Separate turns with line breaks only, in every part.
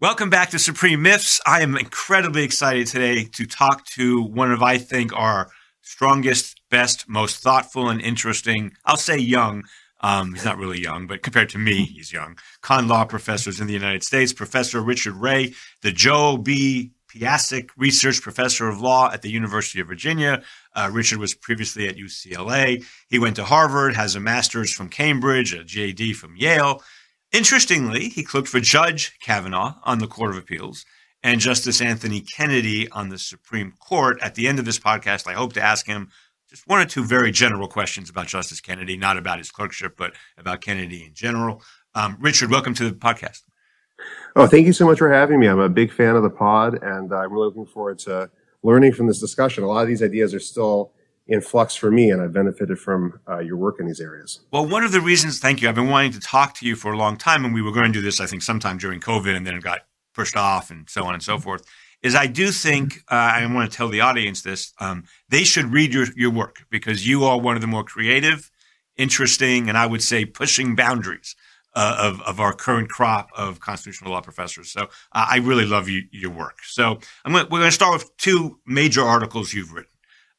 Welcome back to Supreme Myths. I am incredibly excited today to talk to one of, I think, our strongest, best, most thoughtful, and interesting, I'll say young. Um, he's not really young, but compared to me, he's young. Con law professors in the United States, Professor Richard Re, the Joe B. Piasek Research Professor of Law at the University of Virginia. Uh, Richard was previously at UCLA. He went to Harvard, has a master's from Cambridge, a JD from Yale. Interestingly, he clerked for Judge Kavanaugh on the Court of Appeals and Justice Anthony Kennedy on the Supreme Court. At the end of this podcast, I hope to ask him just one or two very general questions about Justice Kennedy, not about his clerkship, but about Kennedy in general. Um, Richard, welcome to the podcast.
Oh, thank you so much for having me. I'm a big fan of the pod, and I'm really looking forward to learning from this discussion. A lot of these ideas are still in flux for me, and I've benefited from uh, your work in these areas.
Well, one of the reasons, thank you, I've been wanting to talk to you for a long time, and we were going to do this, I think, sometime during COVID, and then it got pushed off, and so on and so forth. Is I do think uh, I want to tell the audience this: um, they should read your your work because you are one of the more creative, interesting, and I would say pushing boundaries uh, of, of our current crop of constitutional law professors. So uh, I really love you, your work. So gonna, we're going to start with two major articles you've written.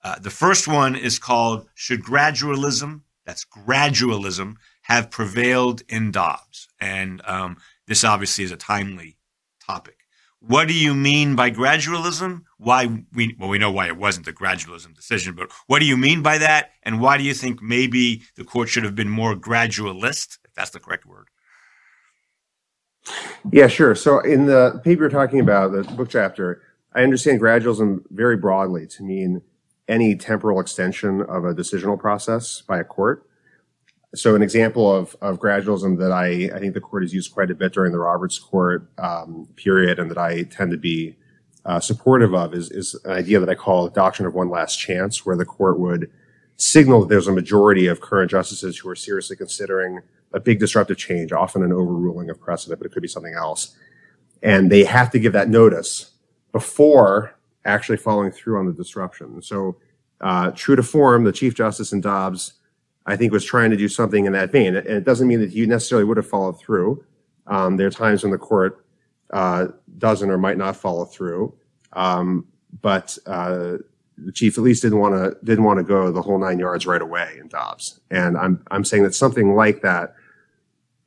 Uh, the first one is called Should Gradualism, that's gradualism, have prevailed in Dobbs? And um, this obviously is a timely topic. What do you mean by gradualism? Why we well we know why it wasn't a gradualism decision, but what do you mean by that? And why do you think maybe the court should have been more gradualist, if that's the correct word?
Yeah, sure. So in the paper you're talking about, the book chapter, I understand gradualism very broadly to mean any temporal extension of a decisional process by a court. So an example of, of gradualism that I, I think the court has used quite a bit during the Roberts Court um, period and that I tend to be uh, supportive of is, is an idea that I call the doctrine of one last chance, where the court would signal that there's a majority of current justices who are seriously considering a big disruptive change, often an overruling of precedent, but it could be something else. And they have to give that notice before actually following through on the disruption. So, uh, true to form, the Chief Justice in Dobbs, I think, was trying to do something in that vein. And it doesn't mean that he necessarily would have followed through. Um, there are times when the court uh, doesn't or might not follow through. Um, but uh, the chief at least didn't want to didn't want to go the whole nine yards right away in Dobbs. And I'm I'm saying that something like that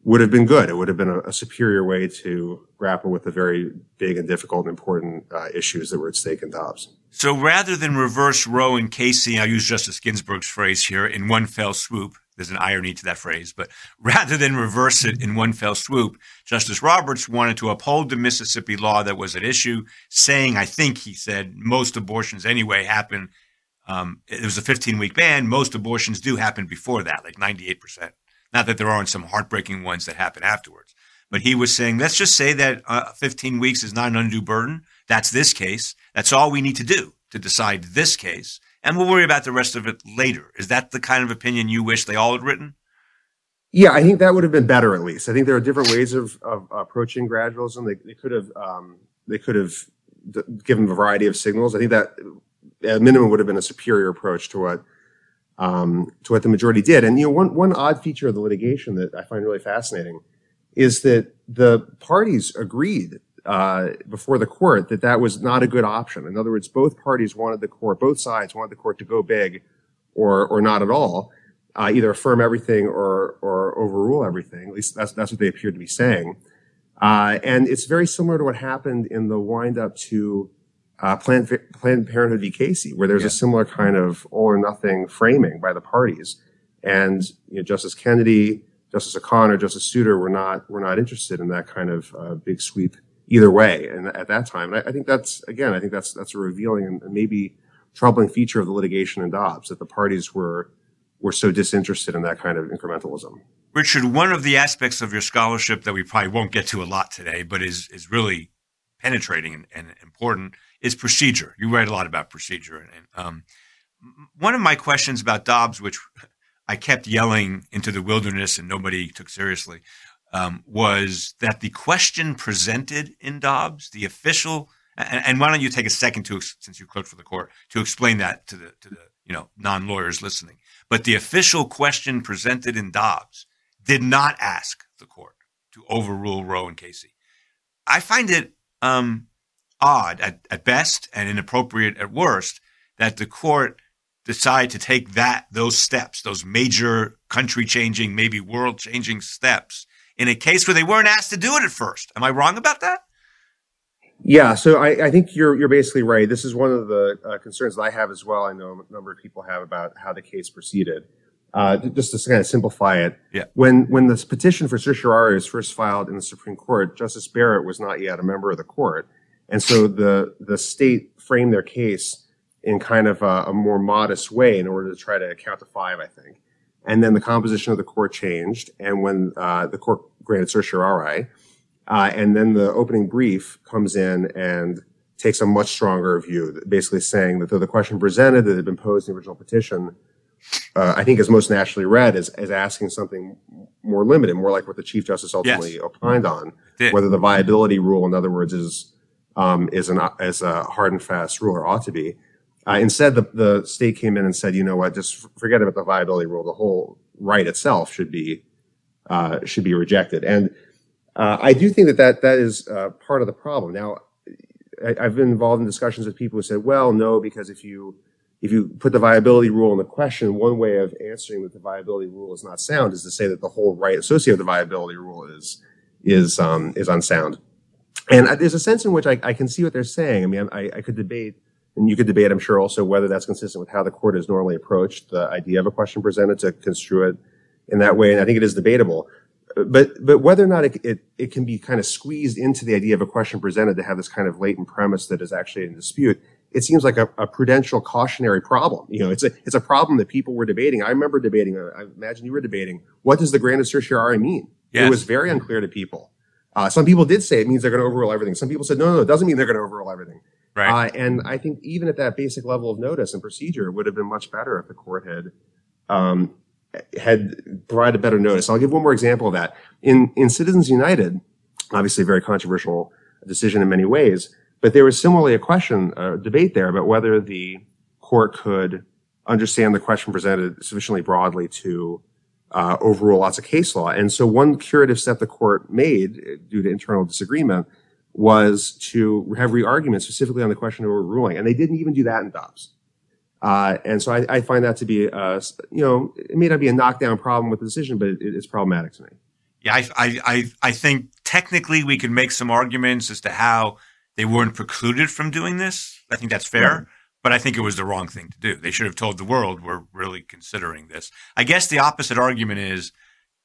would have been good. It would have been a, a superior way to grapple with the very big and difficult and important uh, issues that were at stake in Dobbs.
So rather than reverse Roe and Casey, I'll use Justice Ginsburg's phrase here in one fell swoop. There's an irony to that phrase, but rather than reverse it in one fell swoop, Justice Roberts wanted to uphold the Mississippi law that was at issue, saying, I think he said, most abortions anyway happen. Um, it was a 15 week ban. Most abortions do happen before that, like 98%. Not that there aren't some heartbreaking ones that happen afterwards. But he was saying, let's just say that uh, 15 weeks is not an undue burden. That's this case. That's all we need to do to decide this case. And we'll worry about the rest of it later. Is that the kind of opinion you wish they all had written?
Yeah, I think that would have been better at least. I think there are different ways of, of approaching gradualism. They, they could have um, they could have given a variety of signals. I think that at minimum would have been a superior approach to what um, to what the majority did. And you know, one one odd feature of the litigation that I find really fascinating is that the parties agreed uh, before the court that that was not a good option. In other words, both parties wanted the court, both sides wanted the court to go big, or or not at all, uh, either affirm everything or or overrule everything. At least that's that's what they appeared to be saying. Uh, and it's very similar to what happened in the wind up to uh, Planned, Planned Parenthood v. Casey, where there's yeah. a similar kind of all or nothing framing by the parties. And you know, Justice Kennedy, Justice O'Connor, Justice Souter were not were not interested in that kind of uh, big sweep either way. And at that time, and I, I, think that's again, I think that's that's a revealing and maybe troubling feature of the litigation in Dobbs that the parties were were so disinterested in that kind of incrementalism.
Richard, one of the aspects of your scholarship that we probably won't get to a lot today, but is is really penetrating and, and important is procedure. You write a lot about procedure, and um, one of my questions about Dobbs, which I kept yelling into the wilderness and nobody took seriously, um, was that the question presented in Dobbs, the official, and, and, why don't you take a second to, since you clerked for the court, to explain that to the to the you know non lawyers listening. But the official question presented in Dobbs did not ask the court to overrule Roe and Casey. I find it um, odd at, at best and inappropriate at worst that the court decide to take that those steps, those major country changing, maybe world changing steps in a case where they weren't asked to do it at first. Am I wrong about that?
Yeah, so I, I think you're you're basically right. This is one of the uh, concerns that I have as well. I know a number of people have about how the case proceeded. Uh, just to kind of simplify it,
yeah.
when when this petition for certiorari was first filed in the Supreme Court, Justice Barrett was not yet a member of the court, and so the the state framed their case in kind of a, a more modest way in order to try to count to five, I think. And then the composition of the court changed, and when uh, the court granted certiorari, uh, and then the opening brief comes in and takes a much stronger view, basically saying that though the question presented that had been posed in the original petition, uh, I think is most naturally read as, as asking something more limited, more like what the Chief Justice ultimately
Yes.
opined on, whether the viability rule, in other words, is um, is an is a hard and fast rule or ought to be. Uh, instead, the, the state came in and said, you know what, just forget about the viability rule. The whole right itself should be uh, should be rejected. And uh, I do think that that, that is uh, part of the problem. Now, I, I've been involved in discussions with people who said, well, no, because if you if you put the viability rule in the question, one way of answering that the viability rule is not sound is to say that the whole right associated with the viability rule is is um, is unsound. And there's a sense in which I, I can see what they're saying. I mean, I, I could debate, and you could debate, I'm sure, also whether that's consistent with how the court has normally approached the idea of a question presented to construe it in that way. And I think it is debatable. But but whether or not it, it, it can be kind of squeezed into the idea of a question presented to have this kind of latent premise that is actually in dispute, it seems like a, a prudential cautionary problem. You know, it's a it's a problem that people were debating. I remember debating. I imagine you were debating. What does the grant of certiorari mean?
Yes.
It was very unclear to people. Uh, some people did say it means they're going to overrule everything. Some people said no, no, it doesn't mean they're going to overrule everything.
Right.
Uh, and I think even at that basic level of notice and procedure, it would have been much better if the court had um, had provided better notice. I'll give one more example of that. In in Citizens United, obviously a very controversial decision in many ways, but there was similarly a question, a debate there about whether the court could understand the question presented sufficiently broadly to uh, overrule lots of case law. And so one curative step the court made uh, due to internal disagreement was to have re-argument specifically on the question of overruling. And they didn't even do that in Dobbs. Uh, and so I, I find that to be, uh, you know, it may not be a knockdown problem with the decision, but it, it's problematic to me.
Yeah, I, I, I, I think technically we can make some arguments as to how they weren't precluded from doing this. I think that's fair. But I think it was the wrong thing to do. They should have told the world we're really considering this. I guess the opposite argument is,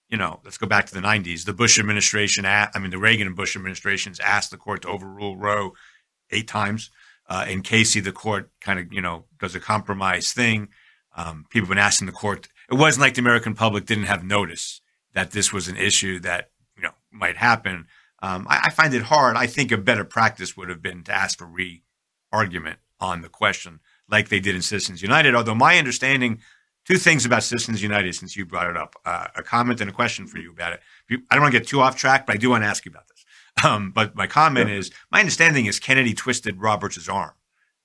you know, let's go back to the 90s. The Bush administration, I mean, the Reagan and Bush administrations asked the court to overrule Roe eight times. Uh, in Casey, the court kind of, you know, does a compromise thing. Um, people have been asking the court. It wasn't like the American public didn't have notice that this was an issue that you know might happen. Um, I, I find it hard. I think a better practice would have been to ask for re-argument on the question, like they did in Citizens United. Although my understanding, two things about Citizens United, since you brought it up, uh, a comment and a question for you about it. I don't want to get too off track, but I do want to ask you about this. Um, but my comment is, my understanding is Kennedy twisted Roberts' arm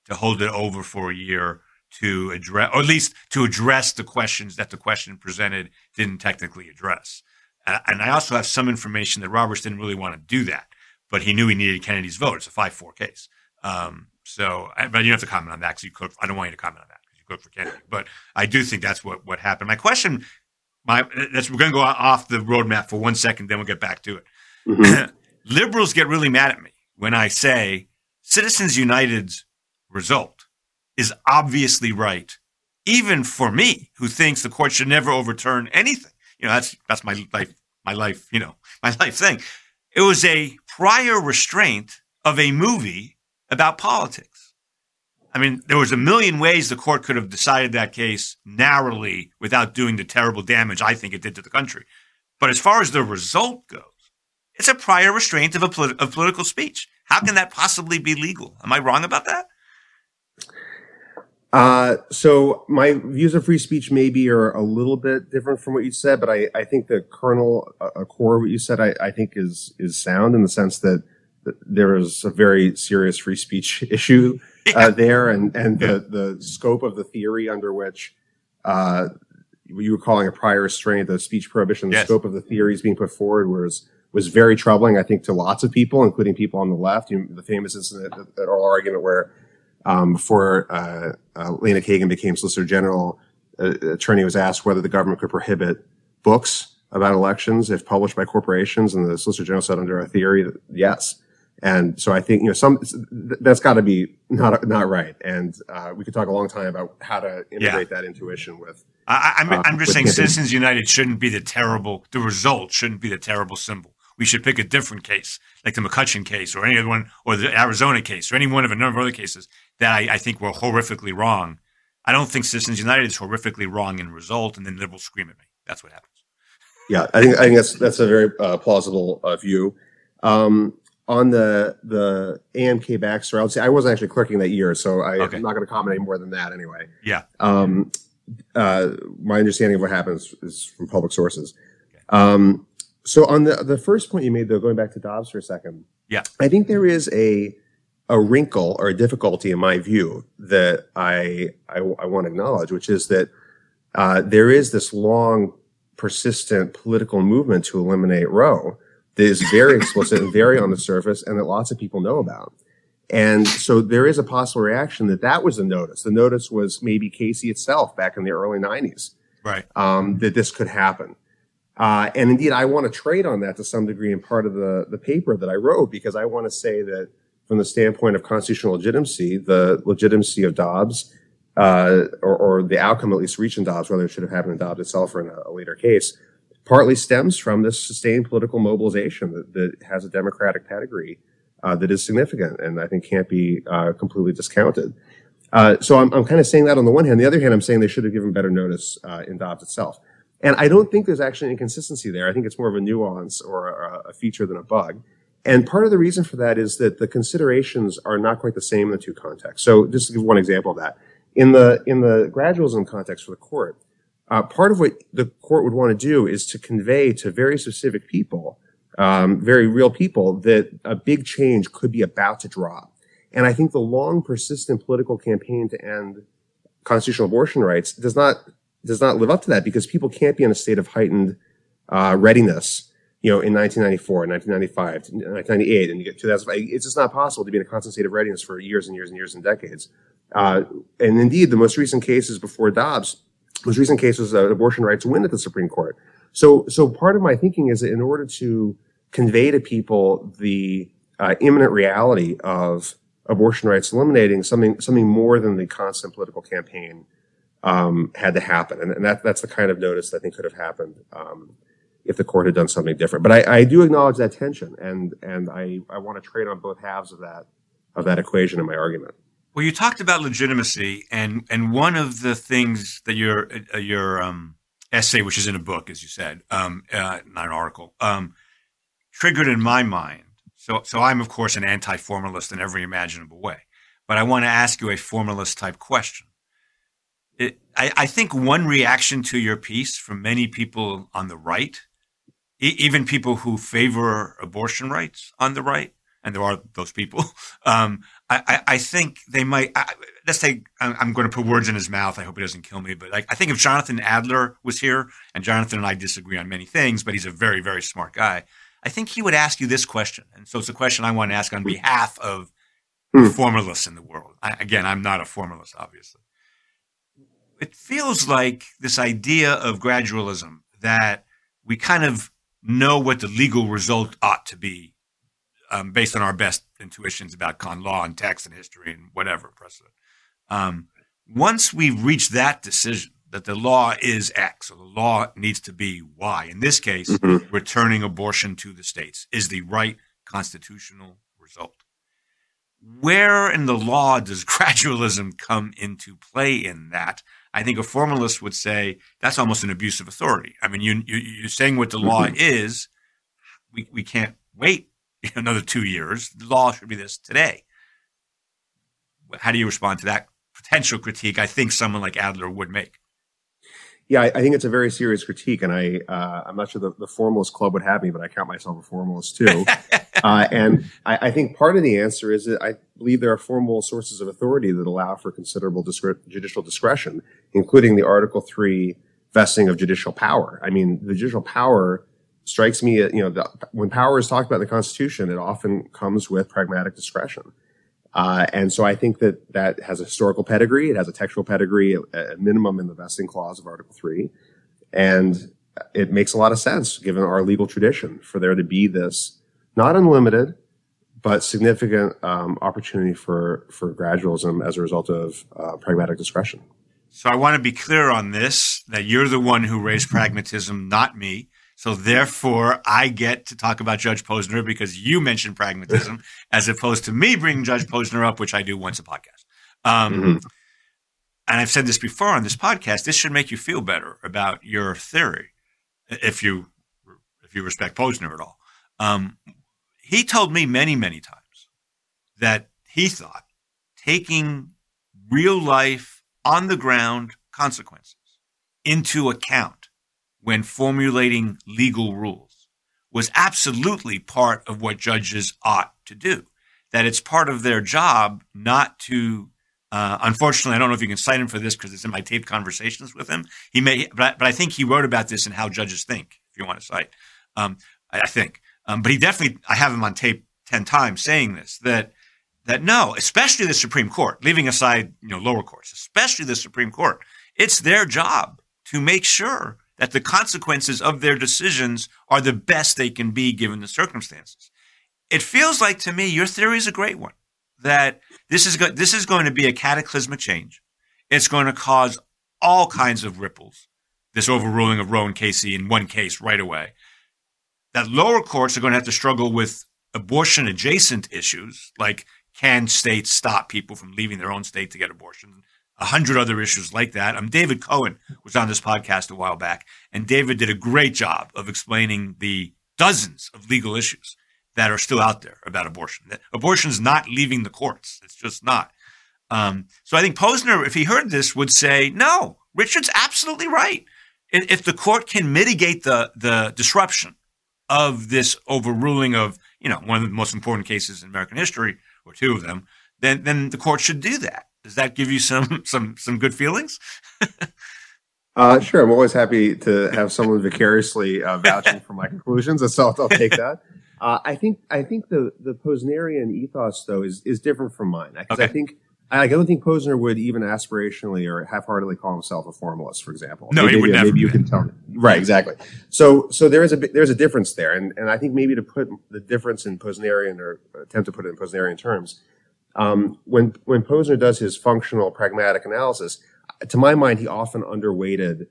to hold it over for a year to address, or at least to address the questions that the question presented didn't technically address. Uh, and I also have some information that Roberts didn't really want to do that, but he knew he needed Kennedy's vote. It's a five-four case. Um, so, I- but you don't have to comment on that because you cook. I don't want you to comment on that because you cook for Kennedy. But I do think that's what what happened. My question, my that's we're going to go off the roadmap for one second, then we'll get back to it
Mhm.
liberals get really mad at me when I say Citizens United's result is obviously right, even for me, who thinks the court should never overturn anything. You know, that's that's my life, my life, you know, my life thing. It was a prior restraint of a movie about politics. I mean, there was a million ways the court could have decided that case narrowly without doing the terrible damage I think it did to the country. But as far as the result goes, it's a prior restraint of a polit- of political speech. How can that possibly be legal? Am I wrong about that?
Uh, so my views of free speech maybe are a little bit different from what you said, but I, I think the kernel, a a core of what you said, I, I think is, is sound in the sense that th- there is a very serious free speech issue uh, there and, and the, the scope of the theory under which, uh, you were calling a prior restraint, the speech prohibition, the
Yes.
scope of the theories being put forward was, was very troubling, I think, to lots of people, including people on the left. You know, the famous incident, that oral argument where um, before uh, uh, Elena Kagan became Solicitor General, uh, attorney was asked whether the government could prohibit books about elections if published by corporations, and the Solicitor General said, under our theory, yes. And so I think you know some that's got to be not not right. And uh, we could talk a long time about how to integrate yeah. that intuition with.
I, am I'm, uh, just saying, Citizens United shouldn't be the terrible. The result shouldn't be the terrible symbol we should pick a different case, like the McCutcheon case or any other one, or the Arizona case, or any one of a number of other cases that I, I think were horrifically wrong. I don't think Citizens United is horrifically wrong in result, and then liberals scream at me. That's what happens.
Yeah, I think I think that's that's a very uh, plausible uh, view. Um, on the the AMK Baxter, I would say I wasn't actually clerking that year, so I, am not going to comment any more than that anyway.
Yeah. Um,
uh, my understanding of what happens is from public sources. Okay. Um, so on the the first point you made, though, going back to Dobbs for a second,
yeah,
I think there is a a wrinkle or a difficulty in my view that I I, I want to acknowledge, which is that uh, there is this long, persistent political movement to eliminate Roe that is very explicit and very on the surface, and that lots of people know about. And so there is a possible reaction that that was the notice. The notice was maybe Casey itself back in the early '90s,
right?
Um, that this could happen. Uh, and indeed, I want to trade on that to some degree in part of the, the paper that I wrote because I want to say that from the standpoint of constitutional legitimacy, the legitimacy of Dobbs, uh, or, or, the outcome at least reached in Dobbs, whether it should have happened in Dobbs itself or in a, a later case, partly stems from this sustained political mobilization that, that has a democratic pedigree uh, that is significant and I think can't be uh, completely discounted. Uh, so I'm, I'm kind of saying that on the one hand. The other hand, I'm saying they should have given better notice uh, in Dobbs itself. And I don't think there's actually an inconsistency there. I think it's more of a nuance or a, a, feature than a bug. And part of the reason for that is that the considerations are not quite the same in the two contexts. So just to give one example of that, in the in the gradualism context for the court, uh, part of what the court would want to do is to convey to very specific people, um, very real people, that a big change could be about to drop. And I think the long, persistent political campaign to end constitutional abortion rights does not does not live up to that because people can't be in a state of heightened uh, readiness. You know, in 1994, 1995, 1998, and you get 2005. It's just not possible to be in a constant state of readiness for years and years and years and decades. Uh, and indeed, the most recent cases before Dobbs, most recent cases, uh, abortion rights win at the Supreme Court. So, so part of my thinking is that in order to convey to people the uh, imminent reality of abortion rights eliminating something, something more than the constant political campaign um, had to happen. And, and, that, that's the kind of notice that I think could have happened um, if the court had done something different. But I, I do acknowledge that tension, and and I, I want to trade on both halves of that of that equation in my argument.
Well, you talked about legitimacy, and and one of the things that your uh, your um, essay, which is in a book, as you said, um, uh, not an article, um, triggered in my mind. So so I'm of course an anti-formalist in every imaginable way, but I want to ask you a formalist type question it, I, I, think one reaction to your piece from many people on the right, e- even people who favor abortion rights on the right, and there are those people, um, I, I, think they might. I, let's say I'm going to put words in his mouth. I hope he doesn't kill me. But like, I think if Jonathan Adler was here, and Jonathan and I disagree on many things, but he's a very, very smart guy. I think he would ask you this question, and so it's a question I want to ask on behalf of mm. formalists in the world. I, again, I'm not a formalist, obviously it feels like this idea of gradualism that we kind of know what the legal result ought to be um, based on our best intuitions about con law and text and history and whatever precedent. Um, once we've reached that decision that the law is X or the law needs to be Y, in this case, mm-hmm. returning abortion to the states is the right constitutional result. Where in the law does gradualism come into play in that? I think a formalist would say that's almost an abuse of authority. I mean, you, you are saying what the law mm-hmm. is. We we can't wait another two years. The law should be this today. How do you respond to that potential critique? I think someone like Adler would make.
Yeah, I, I think it's a very serious critique, and I uh, I'm not sure the, the formalist club would have me, but I count myself a formalist too. uh, and I, I, think part of the answer is that I believe there are formal sources of authority that allow for considerable discre- judicial discretion, including the Article Three vesting of judicial power. I mean, the judicial power strikes me, you know, the, when power is talked about in the Constitution, it often comes with pragmatic discretion. Uh, and so I think that that has a historical pedigree. It has a textual pedigree at, minimum in the vesting clause of Article 3. And it makes a lot of sense given our legal tradition for there to be this not unlimited, but significant um, opportunity for, for gradualism as a result of uh, pragmatic discretion.
So I want to be clear on this that you're the one who raised pragmatism, not me. So therefore, I get to talk about Judge Posner because you mentioned pragmatism, as opposed to me bringing Judge Posner up, which I do once a podcast. Um, mm-hmm. And I've said this before on this podcast. This should make you feel better about your theory, if you if you respect Posner at all. Um, he told me many many times that he thought taking real life on the ground consequences into account when formulating legal rules was absolutely part of what judges ought to do. That it's part of their job not to. Uh, unfortunately, I don't know if you can cite him for this because it's in my taped conversations with him. He may, but I, but I think he wrote about this in How Judges Think. If you want to cite, um, I, I, think. Um, but he definitely, I have him on tape ten times saying this that that no, especially the Supreme Court, leaving aside you know lower courts, especially the Supreme Court, it's their job to make sure that the consequences of their decisions are the best they can be given the circumstances. It feels like to me your theory is a great one that this is go- this is going to be a cataclysmic change. It's going to cause all kinds of ripples. This overruling of Roe and Casey in one case right away. That lower courts are going to have to struggle with abortion adjacent issues like can states stop people from leaving their own state to get abortion? A hundred other issues like that. Um, David Cohen was on this podcast a while back, and David did a great job of explaining the dozens of legal issues that are still out there about abortion. That abortion is not leaving the courts; it's just not. Um, so I think Posner, if he heard this, would say, "No, Richard's absolutely right. If the court can mitigate the the disruption of this overruling of you know one of the most important cases in American history, or two of them, then then the court should do that." Does that give you some some some good feelings?
uh, sure, I'm always happy to have someone vicariously uh, vouching for my conclusions, so I'll, I'll take that. Uh, I think I think the the Posnerian ethos though is is different from mine because okay. I think I don't think Posner would even aspirationally or half-heartedly call himself a formalist, for example.
No, maybe, he would maybe,
never. Maybe you can tell me. Right, exactly. So, so there is a there's a difference there, and and I think maybe to put the difference in Posnerian or attempt to put it in Posnerian terms, um, when when Posner does his functional pragmatic analysis, to my mind, he often underweighted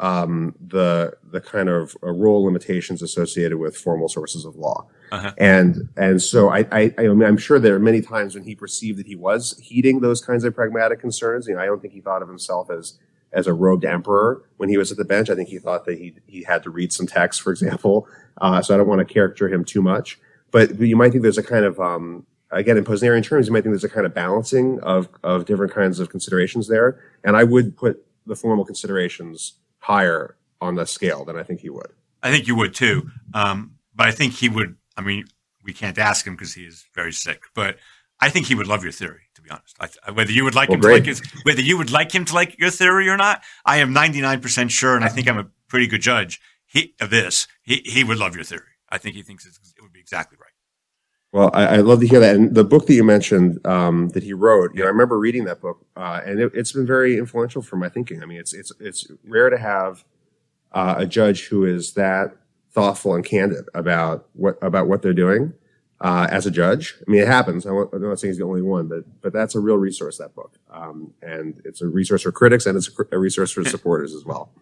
um, the the kind of uh, role limitations associated with formal sources of law, uh-huh. and and so I, I, I am sure there are many times when he perceived that he was heeding those kinds of pragmatic concerns. You know, I don't think he thought of himself as as a robed emperor when he was at the bench. I think he thought that he he had to read some text, for example. Uh, so I don't want to caricature him too much, but, but you might think there's a kind of um, again, in Posnerian terms, you might think there's a kind of balancing of, of different kinds of considerations there. And I would put the formal considerations higher on the scale than I think he would.
I think you would too. Um, but I think he would, I mean, we can't ask him because he is very sick, but I think he would love your theory, to be honest. I, whether you would like well, him great. to like his, whether you would like him to like your theory or not, I am 99% sure, and I think I'm a pretty good judge he, of this. He, he would love your theory. I think he thinks it would be exactly right.
Well, I, I, love to hear that. And the book that you mentioned um, that he wrote, you know, I remember reading that book, uh, and it, has been very influential for my thinking. I mean, it's it's it's rare to have uh, a judge who is that thoughtful and candid about what about what they're doing uh, as a judge. I mean, it happens. I'm not saying he's the only one, but but that's a real resource. That book, um, and it's a resource for critics, and it's a resource for supporters as well.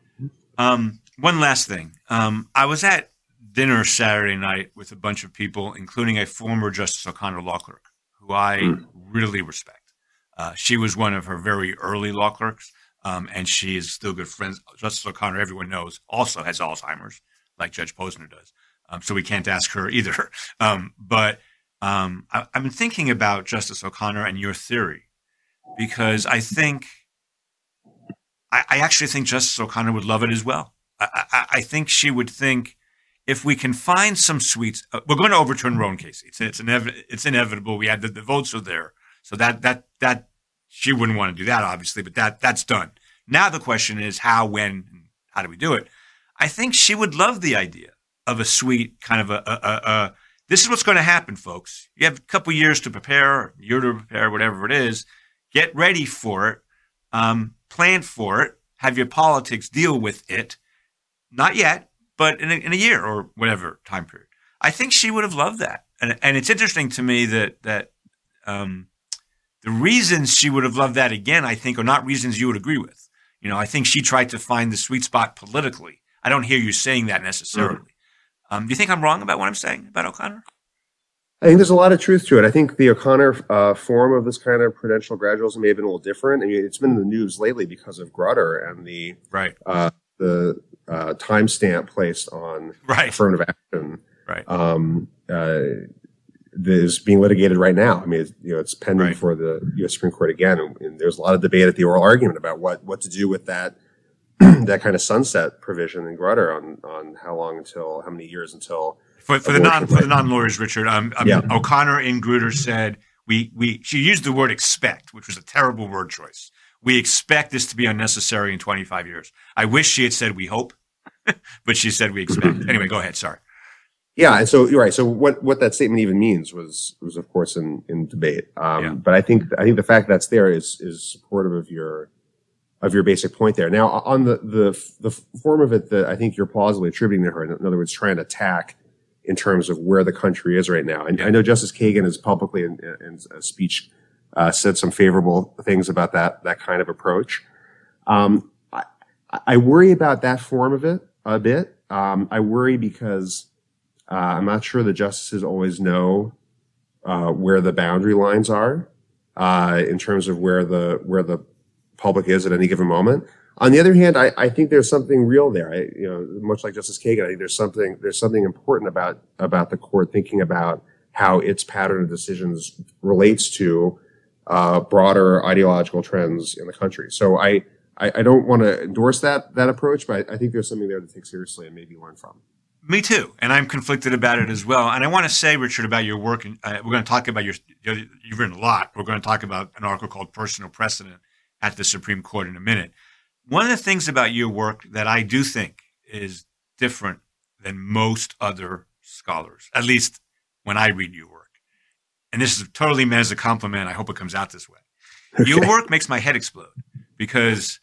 Um, one last thing, um, I was at dinner Saturday night with a bunch of people, including a former Justice O'Connor law clerk, who I mm. really respect. Uh, she was one of her very early law clerks, um, and she is still good friends. Justice O'Connor, everyone knows, also has Alzheimer's, like Judge Posner does. Um, so we can't ask her either. Um, but um, I, been thinking about Justice O'Connor and your theory because I think I, I actually think Justice O'Connor would love it as well. I, I, I think she would think if we can find some sweets, uh, we're going to overturn Roe and Casey. It's it's, inev- it's inevitable. We had the, the votes are there, so that that that she wouldn't want to do that, obviously, but that that's done. Now the question is how, when, how do we do it? I think she would love the idea of a sweet kind of a, a, a, a this is what's going to happen, folks. You have a couple years to prepare, year to prepare, whatever it is. Get ready for it. Um, plan for it. Have your politics deal with it. Not yet, but in a, in a year or whatever time period. I think she would have loved that. And, and it's interesting to me that that um, the reasons she would have loved that again, I think, are not reasons you would agree with. You know, I think she tried to find the sweet spot politically. I don't hear you saying that necessarily. Mm-hmm. Um, do you think I'm wrong about what I'm saying about O'Connor?
I think there's a lot of truth to it. I think the O'Connor uh, form of this kind of prudential gradualism may have been a little different. I mean, it's been in the news lately because of Grutter and the
right
uh, the uh, timestamp placed on
right.
affirmative action.
Right.
Um, uh, that is being litigated right now. I mean, it's, you know, it's pending
Right.
for the U.S. Supreme Court again, and, and there's a lot of debate at the oral argument about what what to do with that that kind of sunset provision in Grutter on on how long until how many years until
For, for the non for the non lawyers, Richard, um, um,
Yeah.
O'Connor in Grutter said we we she used the word expect, which was a terrible word choice. We expect this to be unnecessary in 25 years. I wish she had said we hope, but she said we expect. Anyway, go ahead. Sorry.
Yeah, and so you're right. So what what that statement even means was was of course in in debate. Um,
Yeah.
But I think I think the fact that's there is is supportive of your of your basic point there. Now on the the the form of it that I think you're plausibly attributing to her, in other words, trying to attack in terms of where the country is right now. And
Yeah.
I know Justice Kagan has publicly in, in a speech uh, said some favorable things about that that kind of approach. Um, I, I worry about that form of it a bit. Um, I worry because uh, I'm not sure the justices always know uh, where the boundary lines are uh, in terms of where the where the public is at any given moment. On the other hand, I, I think there's something real there. I, you know, much like Justice Kagan, I think there's something there's something important about about the court thinking about how its pattern of decisions relates to uh, broader ideological trends in the country. So I I, I don't want to endorse that that approach, but I, I think there's something there to take seriously and maybe learn from.
Me too, and I'm conflicted about it as well. And I want to say, Richard, about your work. And uh, we're going to talk about your. You've written a lot. We're going to talk about an article called "Personal Precedent" at the Supreme Court in a minute. One of the things about your work that I do think is different than most other scholars, at least when I read your work, and this is totally meant as a compliment. I hope it comes out this way. Your work makes my head explode because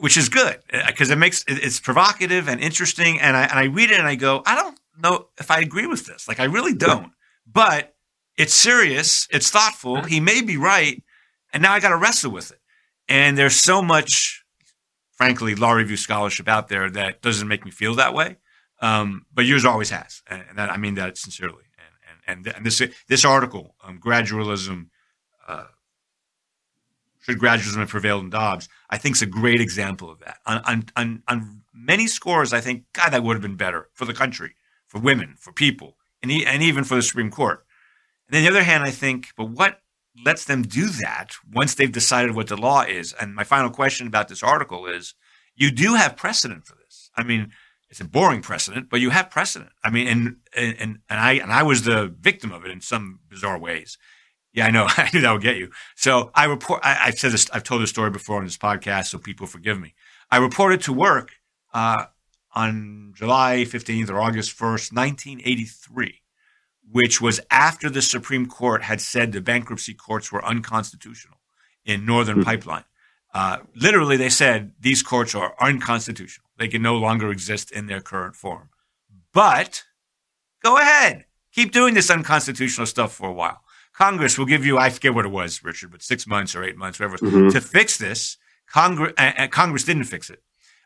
Which is good because it makes it, it's provocative and interesting. And I and I read it and I go, I don't know if I agree with this. Like I really don't. But it's serious. It's thoughtful. He may be right, and now I got to wrestle with it. And there's so much, frankly, law review scholarship out there that doesn't make me feel that way. Um, but yours always has, and that, I mean that sincerely. And and and, and this this article, um, gradualism. Uh, should gradualism have prevailed in Dobbs? I think is a great example of that. On, on, on, on many scores, I think, God, that would have been better for the country, for women, for people, and, e- and even for the Supreme Court. And on the other hand, I think, but what lets them do that once they've decided what the law is? And my final question about this article is you do have precedent for this. I mean, it's a boring precedent, but you have precedent. I mean, and, and, and I, and I was the victim of it in some bizarre ways. Yeah, I know. I knew that would get you. So I report. I, I've said this. I've told this story before on this podcast, so people forgive me. I reported to work uh, on July fifteenth or August first, nineteen eighty-three, which was after the Supreme Court had said the bankruptcy courts were unconstitutional in Northern
Hmm.
Pipeline. Uh, literally, they said these courts are unconstitutional. They can no longer exist in their current form. But go ahead, keep doing this unconstitutional stuff for a while. Congress will give you, I forget what it was, Richard, but six months or eight months, whatever,
Mhm.
to fix this. Congress, uh, uh, Congress didn't fix it.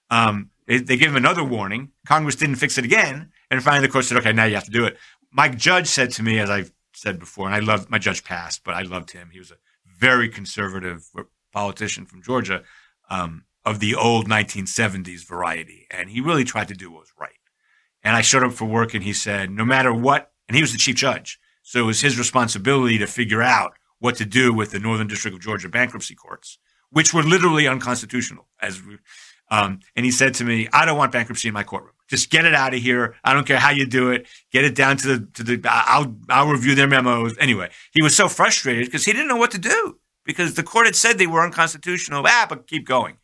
Um, they, they gave him another warning. Congress didn't fix it again. And finally, the court said, okay, now you have to do it. Mike Judge said to me, as I've said before, and I loved my judge passed, but I loved him. He was a very conservative politician from Georgia um, of the old 1970s variety. And he really tried to do what was right. And I showed up for work and he said, no matter what, and he was the chief judge. So it was his responsibility to figure out what to do with the Northern District of Georgia bankruptcy courts, which were literally unconstitutional. As um, and he said to me, "I don't want bankruptcy in my courtroom. Just get it out of here. I don't care how you do it. Get it down to the to the. I'll I'll review their memos anyway." He was so frustrated because he didn't know what to do because the court had said they were unconstitutional. Ah, but keep going.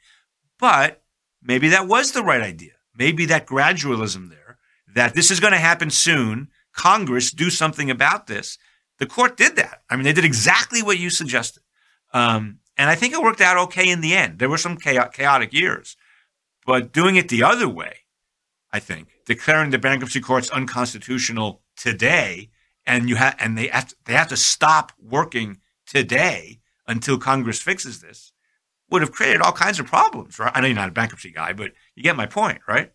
But maybe that was the right idea. Maybe that gradualism there that this is going to happen soon. Congress do something about this. The court did that. I mean, they did exactly what you suggested. Um, and I think it worked out okay in the end. There were some chaotic years, but doing it the other way, I think, declaring the bankruptcy courts unconstitutional today, and you have, and they have to, they have to stop working today until Congress fixes this, would have created all kinds of problems. Right? I know you're not a bankruptcy guy, but you get my point, right?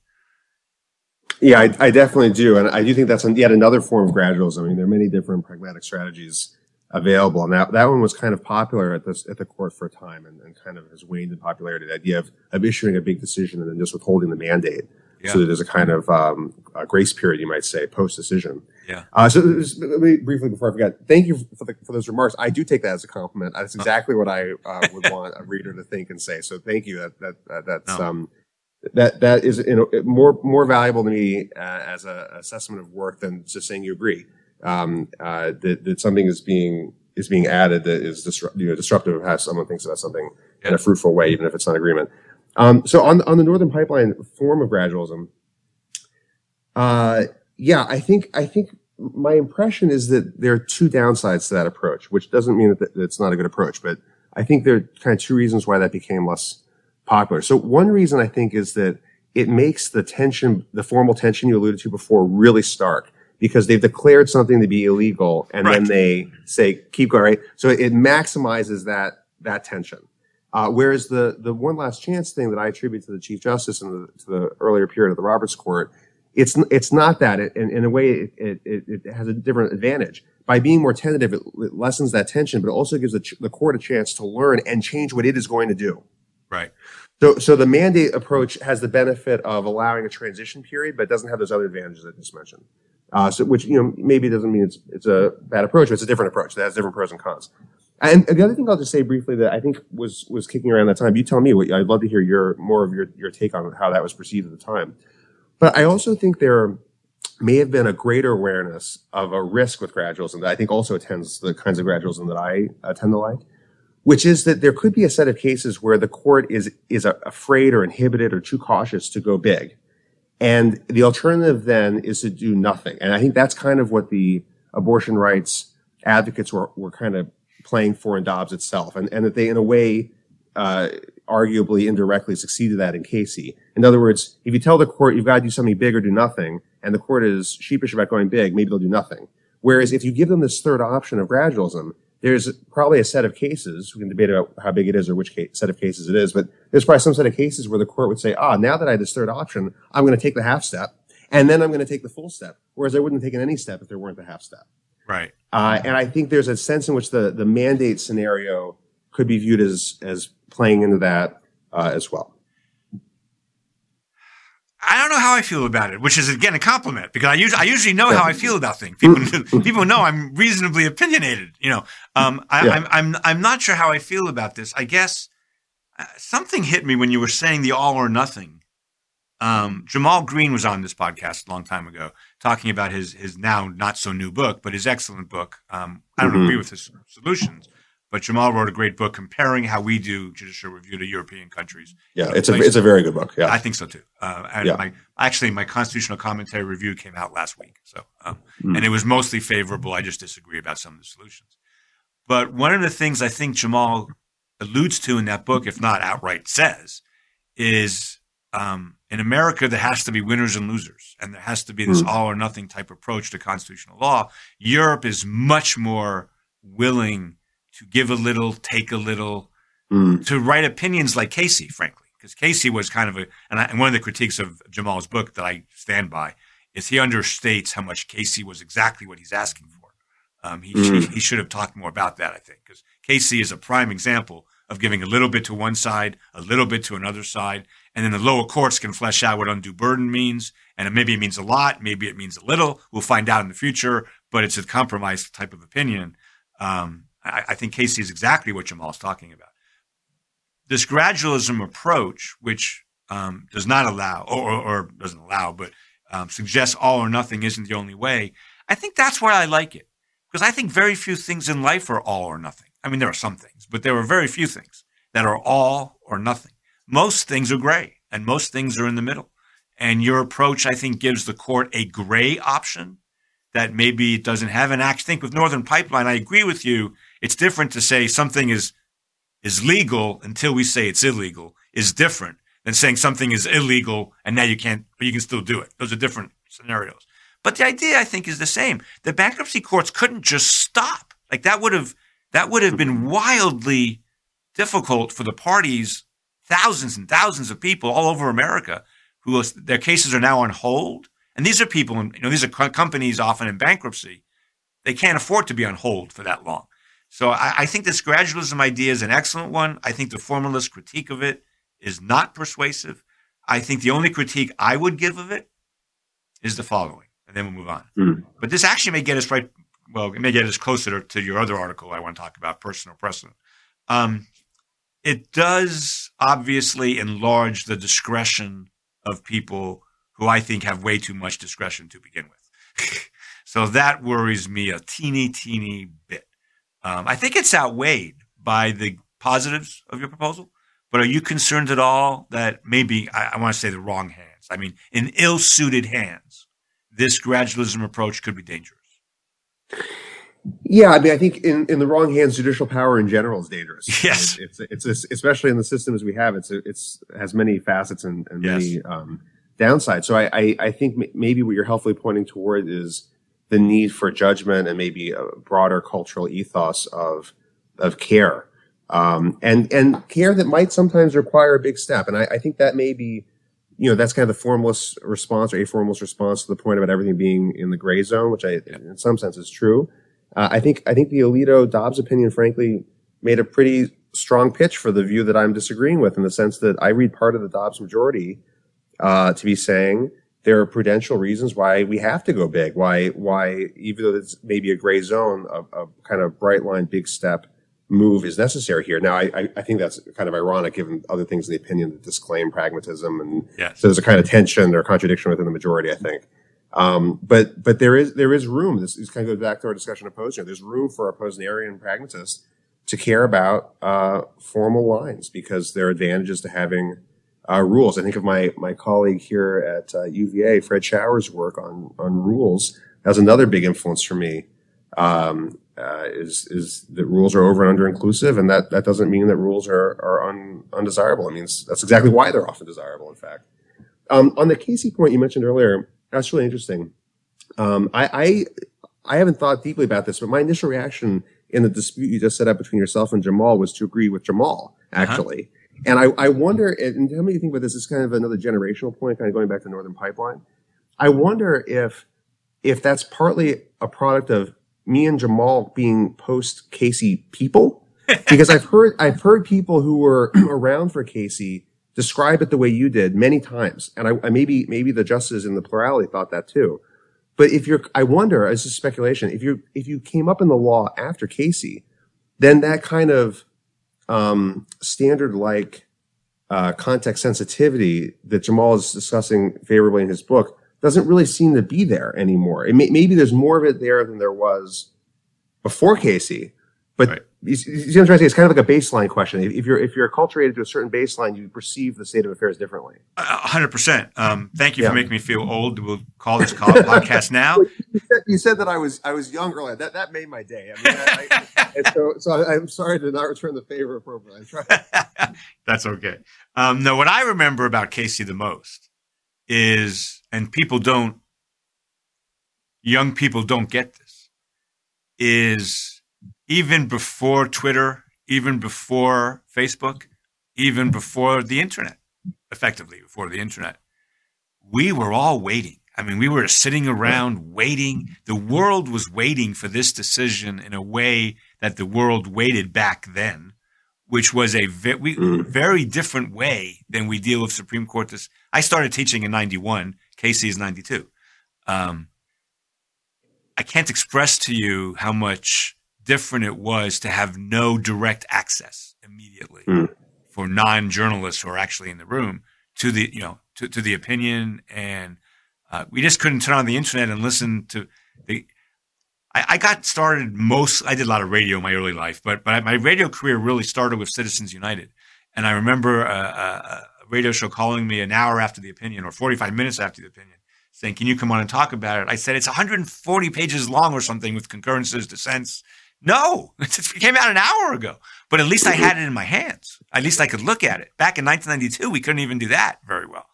Yeah, I, I, definitely do, and I do think that's yet another form of gradualism. I mean, there are many different pragmatic strategies available, and that that one was kind of popular at this at the court for a time, and, and kind of has waned in popularity. The idea of, of issuing a big decision and then just withholding the mandate, yeah. so that there's a kind of um, a grace period, you might say, post decision.
Yeah. Uh,
so let me briefly before I forget, thank you for, the, for those remarks. I do take that as a compliment. That's exactly what I uh, would want a reader to think and say. So thank you. That that, that that's no. um that that is more more valuable to me uh, as an assessment of work than just saying you agree. Um, uh, that, that something is being is being added that is disrupt, you know, disruptive of how someone thinks about something in a fruitful way, even if it's not agreement. Um, so on on the Northern Pipeline form of gradualism, uh, yeah, I think I think my impression is that there are two downsides to that approach, which doesn't mean that it's not a good approach, but I think there are kind of two reasons why that became less popular. So one reason I think is that it makes the tension, the formal tension you alluded to before, really stark because they've declared something to be illegal and right. then they say keep going right. So it maximizes that that tension. Uh, whereas the the one last chance thing that I attribute to the Chief Justice and the, to the earlier period of the Roberts Court, it's it's not that. It, in, in a way, it, it, it, has a different advantage. By being more tentative, it, lessens that tension, but it also gives the, ch- the court a chance to learn and change what it is going to do.
Right.
So, so the mandate approach has the benefit of allowing a transition period, but doesn't have those other advantages I just mentioned. Uh, so, which you know maybe doesn't mean it's it's a bad approach, but it's a different approach that has different pros and cons. And the other thing I'll just say briefly that I think was was kicking around that time. You tell me. What, I'd love to hear your more of your your take on how that was perceived at the time. But I also think there may have been a greater awareness of a risk with gradualism that I think also attends the kinds of gradualism that I tend to like which is that there could be a set of cases where the court is is afraid or inhibited or too cautious to go big. And the alternative then is to do nothing. And I think that's kind of what the abortion rights advocates were, were kind of playing for in Dobbs itself. And, and that they, in a way, uh, arguably indirectly succeeded that in Casey. In other words, if you tell the court you've got to do something big or do nothing, and the court is sheepish about going big, maybe they'll do nothing. Whereas if you give them this third option of gradualism, there's probably a set of cases. We can debate about how big it is or which case, set of cases it is, but there's probably some set of cases where the court would say, ah, now that I have this third option, I'm going to take the half step and then I'm going to take the full step. Whereas I wouldn't have taken any step if there weren't the half step.
Right.
Uh, and I think there's a sense in which the, the mandate scenario could be viewed as, as playing into that uh, as well.
I don't know how I feel about it, which is again a compliment because I usually I usually know how I feel about things. People people know I'm reasonably opinionated. You know, um, I, am I'm, I'm I'm not sure how I feel about this. I guess uh, something hit me when you were saying the all or nothing. Um, Jamal Greene was on this podcast a long time ago, talking about his his now not so new book, but his excellent book. Um, I don't mm-hmm. agree with his solutions, but Jamal wrote a great book comparing how we do judicial review to European countries.
Yeah, it's a it's a very good book. Yeah,
I think so too. Uh, and yeah. my actually my constitutional commentary review came out last week, so um, mm. and it was mostly favorable. I just disagree about some of the solutions. But one of the things I think Jamal alludes to in that book, if not outright says, is um, in America there has to be winners and losers, and there has to be this mm. all or nothing type approach to constitutional law. Europe is much more willing to give a little, take a little, mm. to write opinions like Casey, frankly, because Casey was kind of a, and, I, and, one of the critiques of Jamal's book that I stand by is he understates how much Casey was exactly what he's asking for. Um, he, mm. he, he should have talked more about that, I think, because Casey is a prime example of giving a little bit to one side, a little bit to another side, and then the lower courts can flesh out what undue burden means. And maybe it means a lot, maybe it means a little. We'll find out in the future, but it's a compromise type of opinion. Um, I, I think Casey is exactly what Jamal is talking about. This gradualism approach, which um, does not allow, or, or, doesn't allow, but um, suggests all or nothing isn't the only way. I think that's why I like it because I think very few things in life are all or nothing. I mean, there are some things, but there are very few things that are all or nothing. Most things are gray, and most things are in the middle. And your approach, I think, gives the court a gray option that maybe it doesn't have. And I think with Northern Pipeline, I agree with you. It's different to say something is is legal until we say it's illegal is different than saying something is illegal and now you can't, but you can still do it. Those are different scenarios. But the idea, I think, is the same. The bankruptcy courts couldn't just stop. Like that would have that would have been wildly difficult for the parties, thousands and thousands of people all over America who their cases are now on hold. And these are people, you know, these are companies often in bankruptcy. They can't afford to be on hold for that long. So I, I think this gradualism idea is an excellent one. I think the formalist critique of it is not persuasive. I think the only critique I would give of it is the following, and then we'll move on. Mm. But this actually may get us right. Well, it may get us closer to your other article I want to talk about, personal precedent. Um, it does obviously enlarge the discretion of people who I think have way too much discretion to begin with. so that worries me a teeny, teeny bit. Um, I think it's outweighed by the positives of your proposal. But are you concerned at all that maybe, I, I want to say the wrong hands, I mean, in ill suited hands, this gradualism approach could be dangerous?
Yeah, I mean, I think in, in the wrong hands, judicial power in general is dangerous.
Yes,
it's it's, it's especially in the system as we have. It's it's has many facets and, and yes. many um, downsides. So I, I, I think maybe what you're helpfully pointing toward is the need for judgment and maybe a broader cultural ethos of of care um, and and care that might sometimes require a big step. And I, I, think that may be, you know, that's kind of the formalist response or a formalist response to the point about everything being in the gray zone, which I, in some sense, is true. Uh, I think I think the Alito Dobbs opinion, frankly, made a pretty strong pitch for the view that I'm disagreeing with, in the sense that I read part of the Dobbs majority uh, to be saying there are prudential reasons why we have to go big. Why why even though it's maybe a gray zone, a, a kind of bright line big step move is necessary here. Now, I, I, think that's kind of ironic given other things in the opinion that disclaim pragmatism. And yes. so there's a kind of tension or contradiction within the majority, I think. Um, but, but there is, there is room. This, this kind of goes back to our discussion of Posner. There's room for a Posnerian pragmatist to care about, uh, formal lines because there are advantages to having, uh, rules. I think of my, my colleague here at uh, UVA, Fred Schauer's work on, on rules. That's another big influence for me. Um, uh, is is that rules are over and under inclusive, and that that doesn't mean that rules are are un, undesirable. It means that's exactly why they're often desirable. In fact, um, on the Casey point you mentioned earlier, that's really interesting. Um, I, I I haven't thought deeply about this, but my initial reaction in the dispute you just set up between yourself and Jamal was to agree with Jamal uh-huh. actually. Uh-huh. And I, I wonder, and tell me you think about this. Is kind of another generational point, kind of going back to Northern Pipeline. I wonder if if that's partly a product of me and Jamal being post Casey people because I've heard I've heard people who were around for Casey describe it the way you did many times, and I, I maybe maybe the justices in the plurality thought that too. But if you're, I wonder, as a speculation, if you if you came up in the law after Casey, then that kind of um, standard like uh, context sensitivity that Jamal is discussing favorably in his book doesn't really seem to be there anymore. May, maybe there's more of it there than there was before Casey, but right. You, see what I'm trying to say? It's kind of like a baseline question. If you're if you're acculturated to a certain baseline, you perceive the state of affairs differently.
hundred um, percent. Thank you yeah. for making me feel old. We'll call this call podcast now.
you, said, you, said, that I was I was young earlier. That that made my day. I mean, I, I, so so I, am sorry to not return the favor appropriately.
That's okay. Um, no, what I remember about Casey the most is, and people don't, young people don't get this, is even before Twitter, even before Facebook, even before the internet, effectively before the internet, we were all waiting. I mean, we were sitting around waiting. The world was waiting for this decision in a way that the world waited back then which was a ve- we, mm. very different way than we deal with Supreme Court. This I started teaching in '91. Casey is '92. Um, I can't express to you how much different it was to have no direct access immediately mm. for non-journalists who are actually in the room to the you know to, to the opinion and uh, we just couldn't turn on the internet and listen to the I, I, got started most. I did a lot of radio in my early life, but but my radio career really started with Citizens United, and I remember a, a, radio show calling me an hour after the opinion or 45 minutes after the opinion saying, Can you come on and talk about it? I said, It's 140 pages long or something with concurrences, dissents. No, it came out an hour ago, but at least I had it in my hands. At least I could look at it. Back in 1992, we couldn't even do that very well.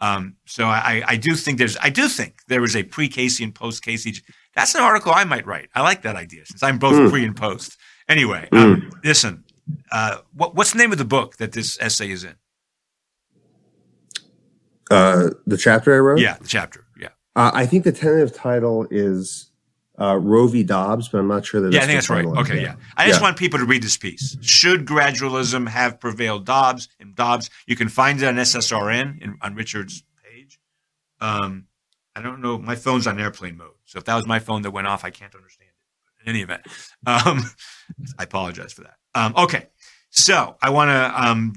Um, so I, I, do think there's, I do think there was a pre-Casey and post-Casey. That's an article I might write. I like that idea since I'm both mm. pre and post. Anyway, mm. um, listen, uh, what, what's the name of the book that this essay is in?
Uh, the chapter I wrote?
Yeah, the chapter. Yeah.
Uh, I think the tentative title is uh, Roe v. Dobbs, but I'm not sure that.
Yeah, I think that's right. Okay, yeah. I just yeah. want people to read this piece. Should gradualism have prevailed Dobbs? and Dobbs, you can find it on SSRN in, on Richard's page. Um, I don't know. My phone's on airplane mode, so if that was my phone that went off, I can't understand it. In any event, um, I apologize for that. Um, okay, so I want to um,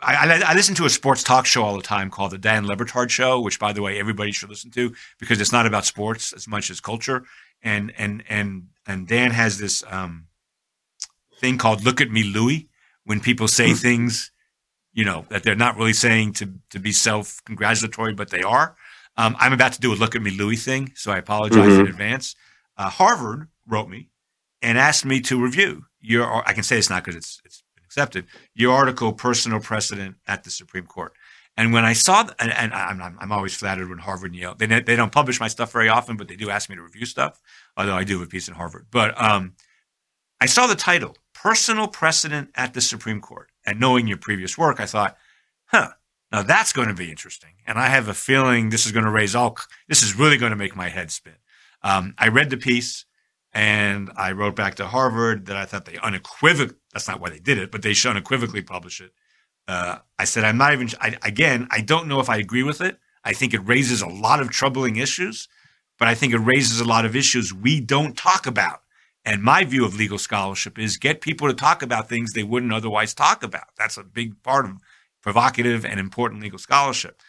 I, I, listen to a sports talk show all the time called the Dan Le Batard Show, which, by the way, everybody should listen to because it's not about sports as much as culture. And and and and Dan has this um, thing called "Look at Me, Louie," when people say hmm. things, you know, that they're not really saying to to be self congratulatory, but they are. Um, I'm about to do a "Look at Me, Louie" thing, so I apologize mm-hmm. in advance. Uh, Harvard wrote me and asked me to review your. I can say it's not because it's it's accepted your article, personal precedent at the Supreme Court. And when I saw, and, and I'm, I'm, always flattered when Harvard and Yale, they, they don't publish my stuff very often, but they do ask me to review stuff, although I do have a piece in Harvard. But um, I saw the title, Personal Precedent at the Supreme Court. And knowing your previous work, I thought, huh, now that's going to be interesting. And I have a feeling this is going to raise all, this is really going to make my head spin. Um, I read the piece. And I wrote back to Harvard that I thought they unequivocally, that's not why they did it, but they should unequivocally publish it. Uh, I said, I'm not even, I, again, I don't know if I agree with it. I think it raises a lot of troubling issues, but I think it raises a lot of issues we don't talk about. And my view of legal scholarship is get people to talk about things they wouldn't otherwise talk about. That's a big part of provocative and important legal scholarship.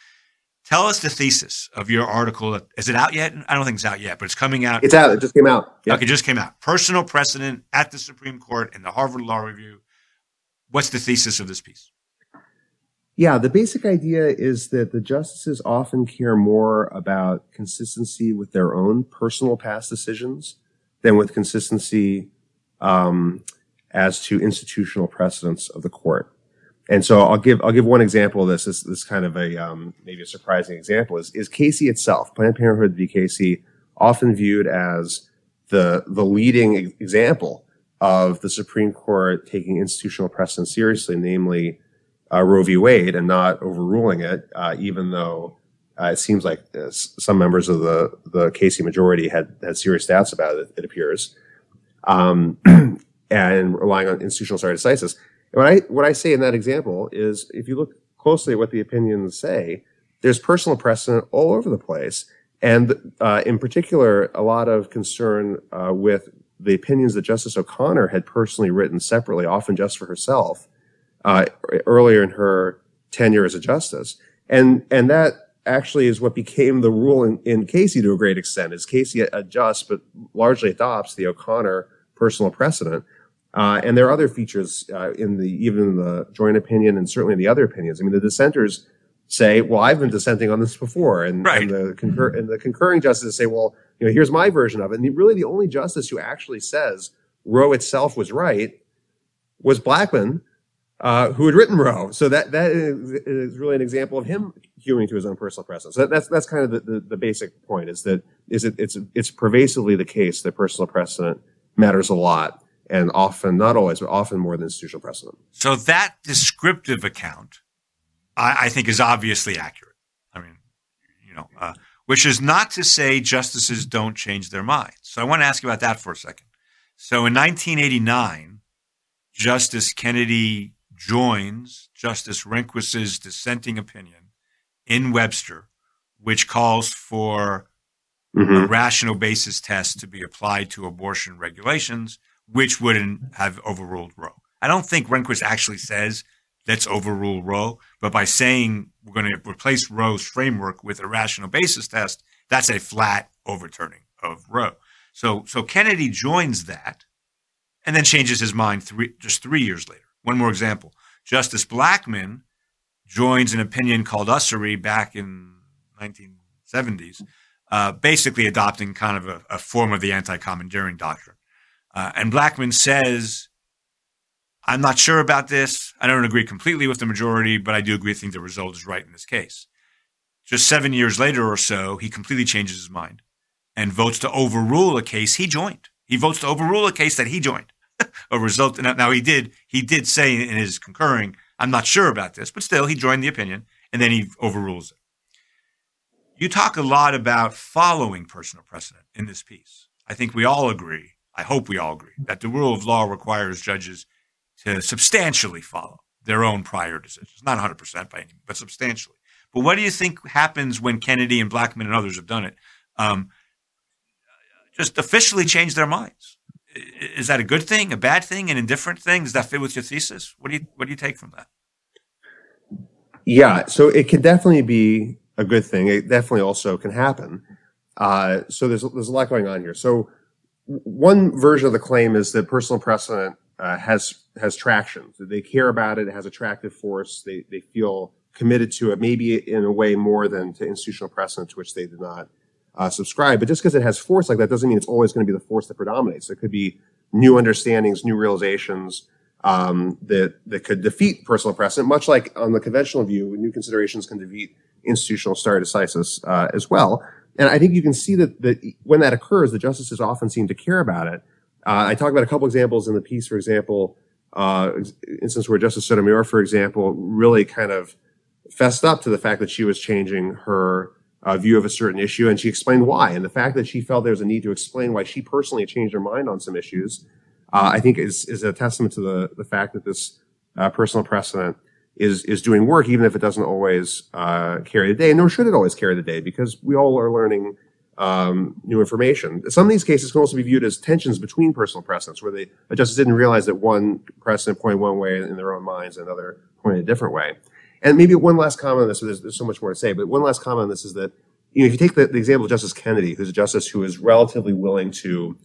Tell us the thesis of your article. Is it out yet? I don't think it's out yet, but it's coming out.
It's out. It just came out.
Okay, it just came out. Personal precedent at the Supreme Court in the Harvard Law Review. What's the thesis of this piece?
Yeah, the basic idea is that the justices often care more about consistency with their own personal past decisions than with consistency um, as to institutional precedents of the court. And so I'll give I'll give one example of this. This, this kind of a um, maybe a surprising example is is Casey itself, Planned Parenthood v. Casey, often viewed as the the leading example of the Supreme Court taking institutional precedent seriously, namely uh, Roe v. Wade, and not overruling it, uh, even though uh, it seems like uh, some members of the the Casey majority had had serious doubts about it. It appears, um, and relying on institutional stare decisis. What I what I say in that example is, if you look closely at what the opinions say, there's personal precedent all over the place, and uh, in particular, a lot of concern uh, with the opinions that Justice O'Connor had personally written separately, often just for herself, uh, earlier in her tenure as a justice, and and that actually is what became the rule in, in Casey to a great extent. Is Casey adjusts but largely adopts the O'Connor personal precedent. Uh, and there are other features uh, in the even in the joint opinion and certainly in the other opinions. I mean, the dissenters say, "Well, I've been dissenting on this before," and, right. and the concur- and the concurring justices say, "Well, you know, here's my version of it." And the, really, the only justice who actually says Roe itself was right was Blackmun, uh, who had written Roe. So that that is, really an example of him hewing to his own personal precedent. So that, that's that's kind of the, the, the, basic point: is that is it it's it's pervasively the case that personal precedent matters a lot and often, not always, but often more than institutional precedent.
So that descriptive account, I, I think, is obviously accurate. I mean, you know, uh, which is not to say justices don't change their minds. So I want to ask about that for a second. So in 1989, Justice Kennedy joins Justice Rehnquist's dissenting opinion in Webster, which calls for mm-hmm. a rational basis test to be applied to abortion regulations which wouldn't have overruled Roe. I don't think Rehnquist actually says let's overrule Roe, but by saying we're going to replace Roe's framework with a rational basis test, that's a flat overturning of Roe. So, so Kennedy joins that and then changes his mind three, just three years later. One more example. Justice Blackmun joins an opinion called Usery back in 1970s, uh, basically adopting kind of a, a form of the anti-commandeering doctrine. Uh, and Blackmun says, I'm not sure about this. I don't agree completely with the majority, but I do agree. I think the result is right in this case. Just seven years later or so, he completely changes his mind and votes to overrule a case he joined. He votes to overrule a case that he joined. A result. Now he did. He did say in his concurring, "I'm not sure about this," but still, he joined the opinion, and then he overrules it. You talk a lot about following personal precedent in this piece. I think we all agree. I hope we all agree that the rule of law requires judges to substantially follow their own prior decisions. Not 100% by any means, but substantially. But what do you think happens when Kennedy and Blackmun and others have done it? Um, just officially change their minds. Is that a good thing, a bad thing, an indifferent thing? Does that fit with your thesis? What do you what do you take from that?
Yeah, so it can definitely be a good thing. It definitely also can happen. Uh, so there's there's a lot going on here. So one version of the claim is that personal precedent uh, has has traction. So they care about it. It has attractive force. They they feel committed to it, maybe in a way more than to institutional precedent which they did not uh, subscribe. But just because it has force like that doesn't mean it's always going to be the force that predominates. There could be new understandings, new realizations um, that that could defeat personal precedent, much like on the conventional view, new considerations can defeat institutional stare decisis uh, as well. And I think you can see that, that when that occurs, the justices often seem to care about it. Uh, I talk about a couple examples in the piece, for example, uh, instance where Justice Sotomayor, for example, really kind of fessed up to the fact that she was changing her uh, view of a certain issue, and she explained why. And the fact that she felt there was a need to explain why she personally changed her mind on some issues, uh, I think is is a testament to the the fact that this uh, personal precedent is is doing work, even if it doesn't always uh, carry the day, nor should it always carry the day, because we all are learning um, new information. Some of these cases can also be viewed as tensions between personal precedents, where the justice didn't realize that one precedent pointed one way in their own minds, and another pointed a different way. And maybe one last comment on this, so there's, there's so much more to say, but one last comment on this is that, you know, if you take the, the example of Justice Kennedy, who's a justice who is relatively willing to,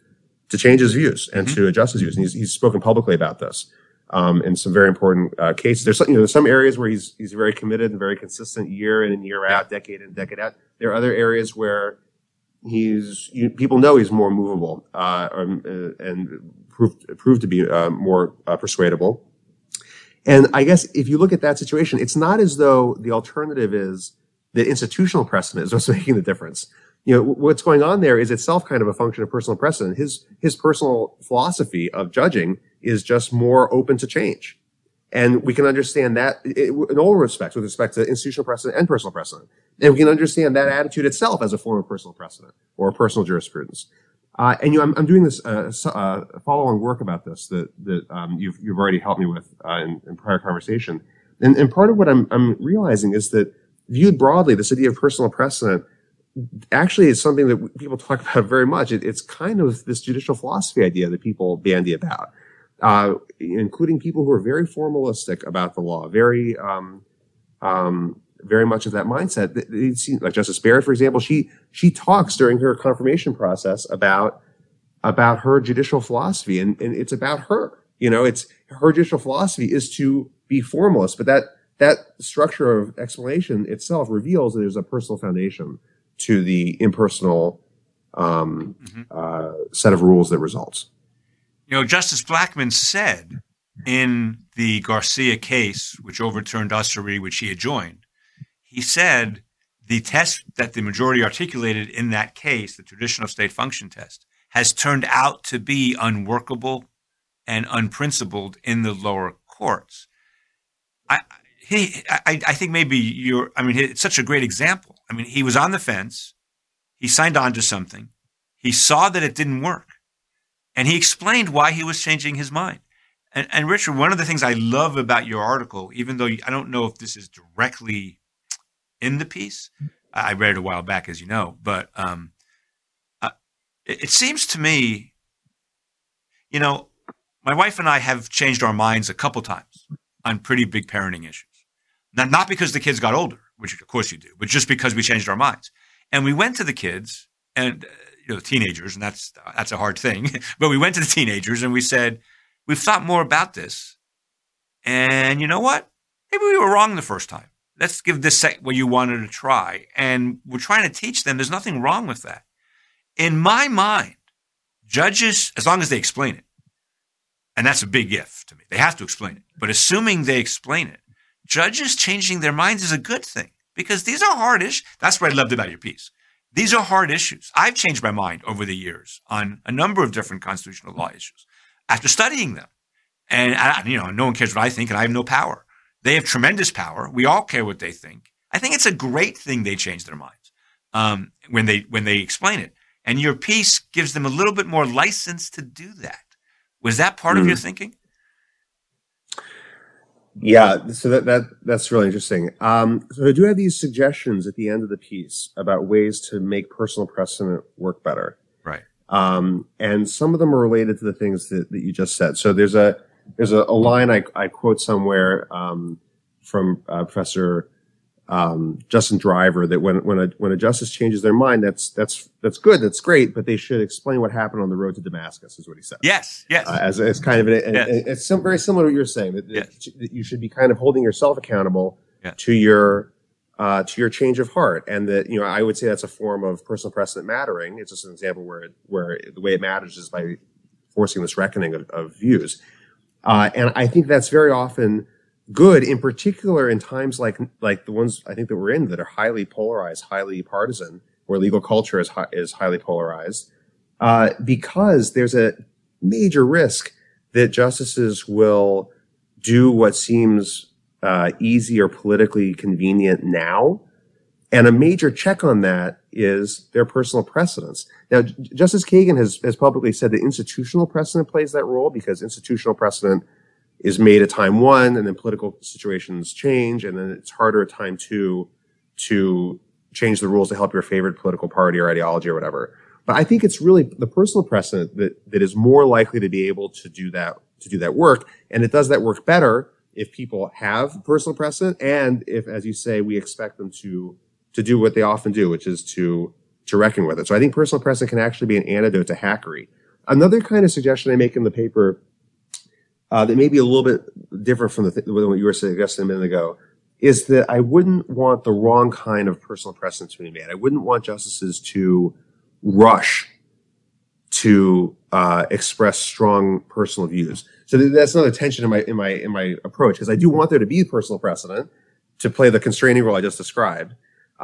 to change his views and mm-hmm. to adjust his views, and he's, he's spoken publicly about this. Um, in some very important uh, cases, there's some, you know, there's some areas where he's he's very committed and very consistent year in and year out, decade in decade out. There are other areas where he's you, people know he's more movable uh, uh, and proved proved to be uh, more uh, persuadable. And I guess if you look at that situation, it's not as though the alternative is the institutional precedent is what's making the difference. You know, what's going on there is itself kind of a function of personal precedent. His, his personal philosophy of judging is just more open to change. And we can understand that in all respects, with respect to institutional precedent and personal precedent. And we can understand that attitude itself as a form of personal precedent or personal jurisprudence. Uh, and you, I'm, I'm doing this uh, uh, follow-on work about this that that um, you've you've already helped me with uh, in, in, prior conversation. And, and part of what I'm I'm realizing is that viewed broadly, this idea of personal precedent actually is something that people talk about very much. It, it's kind of this judicial philosophy idea that people bandy about, uh, including people who are very formalistic about the law, very um, um, very much of that mindset. They seem, like Justice Barrett, for example, she she talks during her confirmation process about about her judicial philosophy, and, and it's about her. You know, it's her judicial philosophy is to be formalist, but that that structure of explanation itself reveals that there's a personal foundation to the impersonal um, mm-hmm. uh, set of rules that results.
You know, Justice Blackmun said in the Garcia case, which overturned Usery, which he had joined, he said the test that the majority articulated in that case, the traditional state function test, has turned out to be unworkable and unprincipled in the lower courts. I, he, I, I think maybe you're, I mean, it's such a great example. I mean, he was on the fence. He signed on to something. He saw that it didn't work. And he explained why he was changing his mind. And, and Richard, one of the things I love about your article, even though I don't know if this is directly in the piece. I read it a while back, as you know, but um, uh, it, it seems to me, you know, my wife and I have changed our minds a couple times on pretty big parenting issues. Now, not because the kids got older, which of course you do, but just because we changed our minds. And we went to the kids and, uh, you know, the teenagers, and that's, that's a hard thing. but we went to the teenagers and we said, we've thought more about this. And you know what? Maybe we were wrong the first time. Let's give this sec- what you wanted to try. And we're trying to teach them there's nothing wrong with that. In my mind, judges, as long as they explain it, and that's a big if to me, they have to explain it. But assuming they explain it, judges changing their minds is a good thing because these are hard issues. That's what I loved about your piece. These are hard issues. I've changed my mind over the years on a number of different constitutional law issues after studying them. And, you know, no one cares what I think and I have no power. They have tremendous power. We all care what they think. I think it's a great thing they change their minds um, when they when they explain it. And your piece gives them a little bit more license to do that. Was that part mm. of your hmm. thinking?
Yeah, so that, that that's really interesting. Um, so I do have these suggestions at the end of the piece about ways to make personal precedent work better.
Right.
Um, and some of them are related to the things that, that you just said. So there's a there's a, a line I, I quote somewhere um, from uh, Professor um, Justin Driver that when when a when a justice changes their mind, that's that's that's good, that's great, but they should explain what happened on the road to Damascus, is what he said.
Yes, yes.
Uh, as, as kind of an, yes. it's some, very similar to what you're saying that, yes. that, you should be kind of holding yourself accountable to your uh, to your change of heart, and that you know I would say that's a form of personal precedent mattering. It's just an example where where the way it matters is by forcing this reckoning of, of views. Uh, and I think that's very often good, in particular in times like like the ones I think that we're in that are highly polarized, highly partisan, where legal culture is hi- is highly polarized, uh, because there's a major risk that justices will do what seems uh, easy or politically convenient now, and a major check on that is their personal precedents. Now, Justice Kagan has, has publicly said that institutional precedent plays that role because institutional precedent is made at time one and then political situations change and then it's harder at time two to change the rules to help your favorite political party or ideology or whatever. But I think it's really the personal precedent that, that is more likely to be able to do that, to do that work. And it does that work better if people have personal precedent and if, as you say, we expect them to, to do what they often do, which is to to reckon with it. So I think personal precedent can actually be an antidote to hackery. Another kind of suggestion I make in the paper uh, that may be a little bit different from the th- what you were suggesting a minute ago is that I wouldn't want the wrong kind of personal precedent to be made. I wouldn't want justices to rush to uh, express strong personal views. So that's another tension in my in my in my approach because I do want there to be personal precedent to play the constraining role I just described,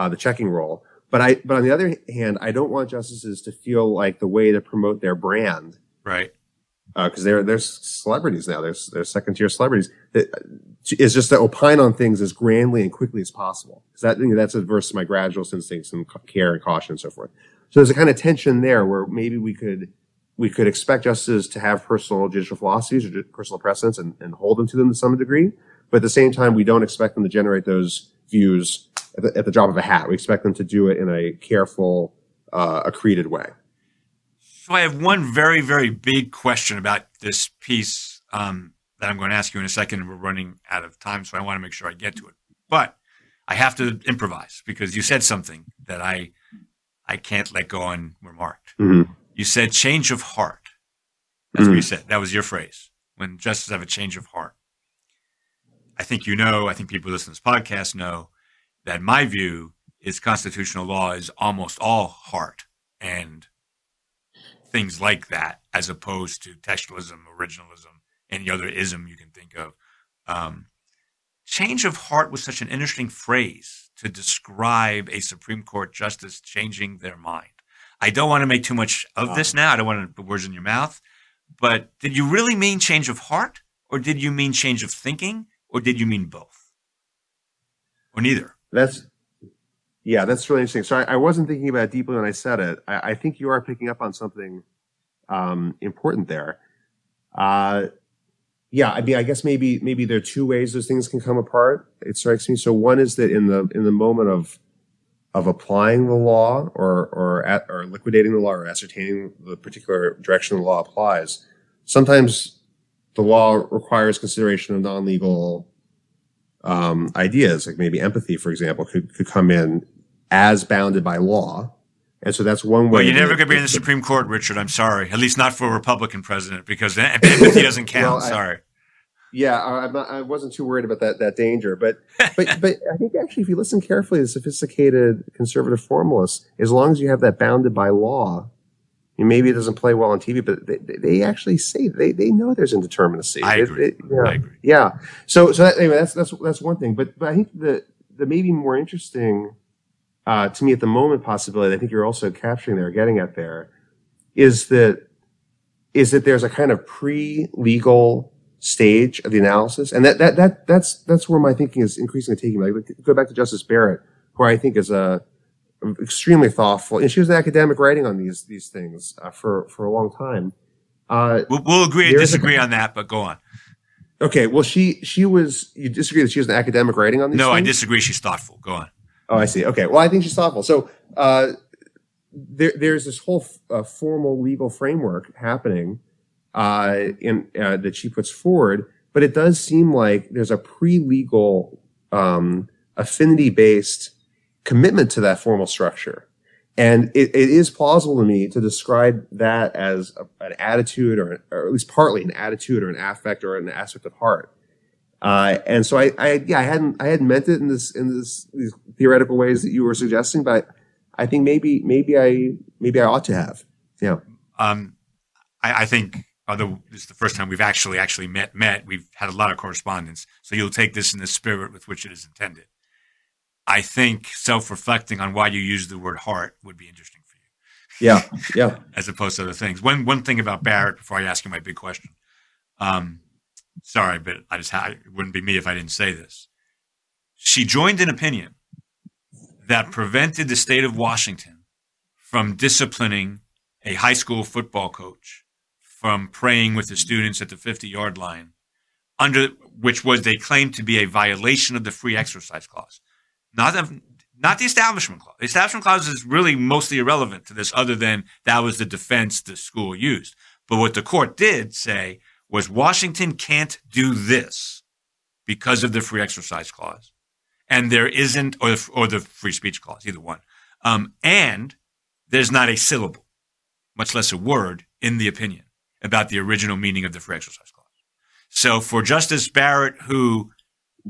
uh, the checking role. But I, but on the other hand, I don't want justices to feel like the way to promote their brand,
right?
Because uh, they're they're celebrities now. They're they're second tier celebrities. It, is just to opine on things as grandly and quickly as possible. Because that you know, that's adverse to my gradualist instincts and care and caution and so forth. So there's a kind of tension there where maybe we could we could expect justices to have personal judicial philosophies or personal precedents and, and hold them to them to some degree. But at the same time, we don't expect them to generate those views at the, at the drop of a hat. We expect them to do it in a careful, uh, accreted way.
So I have one very, very big question about this piece um, that I'm going to ask you in a second. We're running out of time, so I want to make sure I get to it. But I have to improvise because you said something that I I can't let go unremarked. Mm-hmm. You said change of heart. That's mm-hmm. what you said. That was your phrase. When justices have a change of heart. I think you know, I think people listening to this podcast know that my view is constitutional law is almost all heart and things like that, as opposed to textualism, originalism, any other ism you can think of. Um, change of heart was such an interesting phrase to describe a Supreme Court justice changing their mind. I don't want to make too much of this now. I don't want to put words in your mouth. But did you really mean change of heart, or did you mean change of thinking, or did you mean both, or neither?
That's yeah, that's really interesting. So I, I, wasn't thinking about it deeply when I said it. I, I think you are picking up on something um, important there. Uh, yeah, I mean, I guess maybe maybe there are two ways those things can come apart. It strikes me. So one is that in the in the moment of of applying the law or or at, or liquidating the law or ascertaining the particular direction the law applies, sometimes the law requires consideration of non legal um, ideas, like maybe empathy, for example, could, could come in as bounded by law. And so that's one way.
Well, you're never going to be in the Supreme Court, Richard. I'm sorry. At least not for a Republican president, because empathy doesn't count. well, I, sorry.
Yeah, I'm I wasn't too worried about that that danger, but but but I think actually, if you listen carefully to sophisticated conservative formalists, as long as you have that bounded by law, maybe it doesn't play well on TV, but they, they actually say they they know there's indeterminacy.
I agree.
they- yeah,
I agree.
yeah. So so that, anyway, that's that's that's one thing. But but I think the the maybe more interesting uh, to me at the moment possibility, I think you're also capturing there, getting at there, is that is that there's a kind of pre-legal stage of the analysis, and that that that that's that's where my thinking is increasingly taking me. Like, go back to Justice Barrett, who I think is a extremely thoughtful, and she was an academic writing on these these things uh, for for a long time. Uh,
We'll, we'll agree and
There's a-
disagree on that, but go on.
okay, well, she she was. You disagree that she was an academic writing on these?
No, I disagree. She's thoughtful. Go on.
Oh, I see. Okay. Well, I think she's thoughtful. So uh, there, there's this whole f- uh, formal legal framework happening uh, in uh, that she puts forward, but it does seem like there's a pre-legal, um, affinity-based commitment to that formal structure. And it, it is plausible to me to describe that as a, an attitude, or, or at least partly an attitude, or an affect, or an aspect of heart. Uh, and so I, I, yeah, I hadn't, I hadn't meant it in this, in this, these theoretical ways that you were suggesting, but I think maybe, maybe I, maybe I ought to have. Yeah.
Um, I, I think, although this is the first time we've actually actually met, met, we've had a lot of correspondence. So you'll take this in the spirit with which it is intended. I think self-reflecting on why you use the word heart would be interesting for you,
Yeah. Yeah.
as opposed to other things. One one thing about Barrett before I ask you my big question. Um, sorry, but I just had, it wouldn't be me if I didn't say this. She joined an opinion that prevented the state of Washington from disciplining a high school football coach from praying with the students at the 50 yard line, under which was they claimed to be a violation of the free exercise clause. Not the, not the establishment clause. The establishment clause is really mostly irrelevant to this, other than that was the defense the school used. But what the court did say was Washington can't do this because of the free exercise clause. And there isn't, or, or the free speech clause, either one. Um, and there's not a syllable, much less a word, in the opinion about the original meaning of the free exercise clause. So for Justice Barrett, who,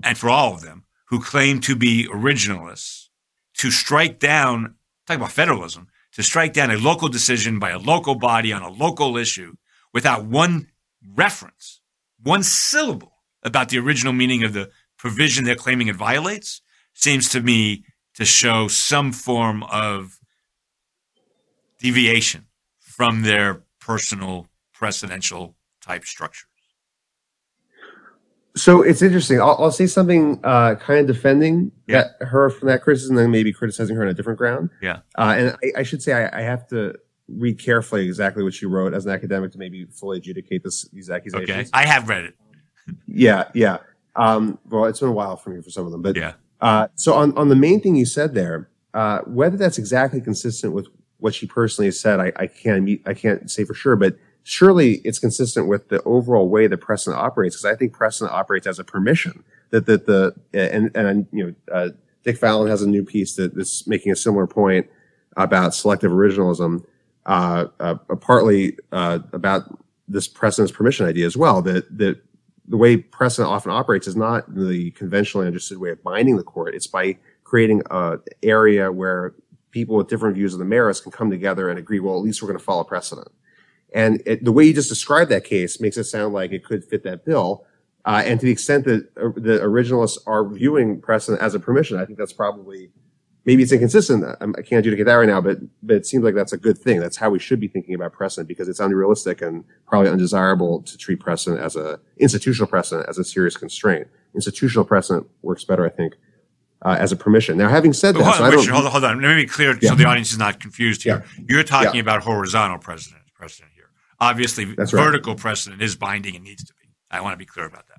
and for all of them, who claim to be originalists, to strike down, talk about federalism, to strike down a local decision by a local body on a local issue without one reference, one syllable about the original meaning of the provision they're claiming it violates, seems to me to show some form of deviation from their personal precedential type structures.
So it's interesting. I'll, I'll say something uh, kind of defending
Yeah.
that her from that criticism, and then maybe criticizing her on a different ground.
Yeah.
Uh, and I, I should say I, I have to read carefully exactly what she wrote as an academic to maybe fully adjudicate this, these accusations.
Okay. I have read it.
Yeah, yeah. Um, well, it's been a while for me for some of them, but
Yeah.
uh, so on on the main thing you said there, uh, whether that's exactly consistent with what she personally has said, I, I can't meet, I can't say for sure, but surely it's consistent with the overall way that precedent operates because I think precedent operates as a permission that that the and and you know uh, Dick Fallon has a new piece that is making a similar point about selective originalism, uh, uh, partly uh, about this precedent's permission idea as well. That that the way precedent often operates is not the conventionally understood way of binding the court. It's by creating a area where people with different views of the merits can come together and agree. Well, at least we're going to follow precedent. And it, the way you just described that case makes it sound like it could fit that bill. Uh, and to the extent that uh, the originalists are viewing precedent as a permission, I think that's probably maybe it's inconsistent. I, I can't adjudicate that right now, but but it seems like that's a good thing. That's how we should be thinking about precedent because it's unrealistic and probably undesirable to treat precedent as a institutional precedent as a serious constraint. Institutional precedent works better, I think, uh, as a permission. Now, having said that,
hold,
so
on,
I
Richard,
don't.
hold on, hold on. Let me be clear
Yeah.
so the audience is not confused here. You're talking about horizontal precedent, precedent. Obviously,
That's right.
vertical precedent is binding and needs to be. I want to be clear about that.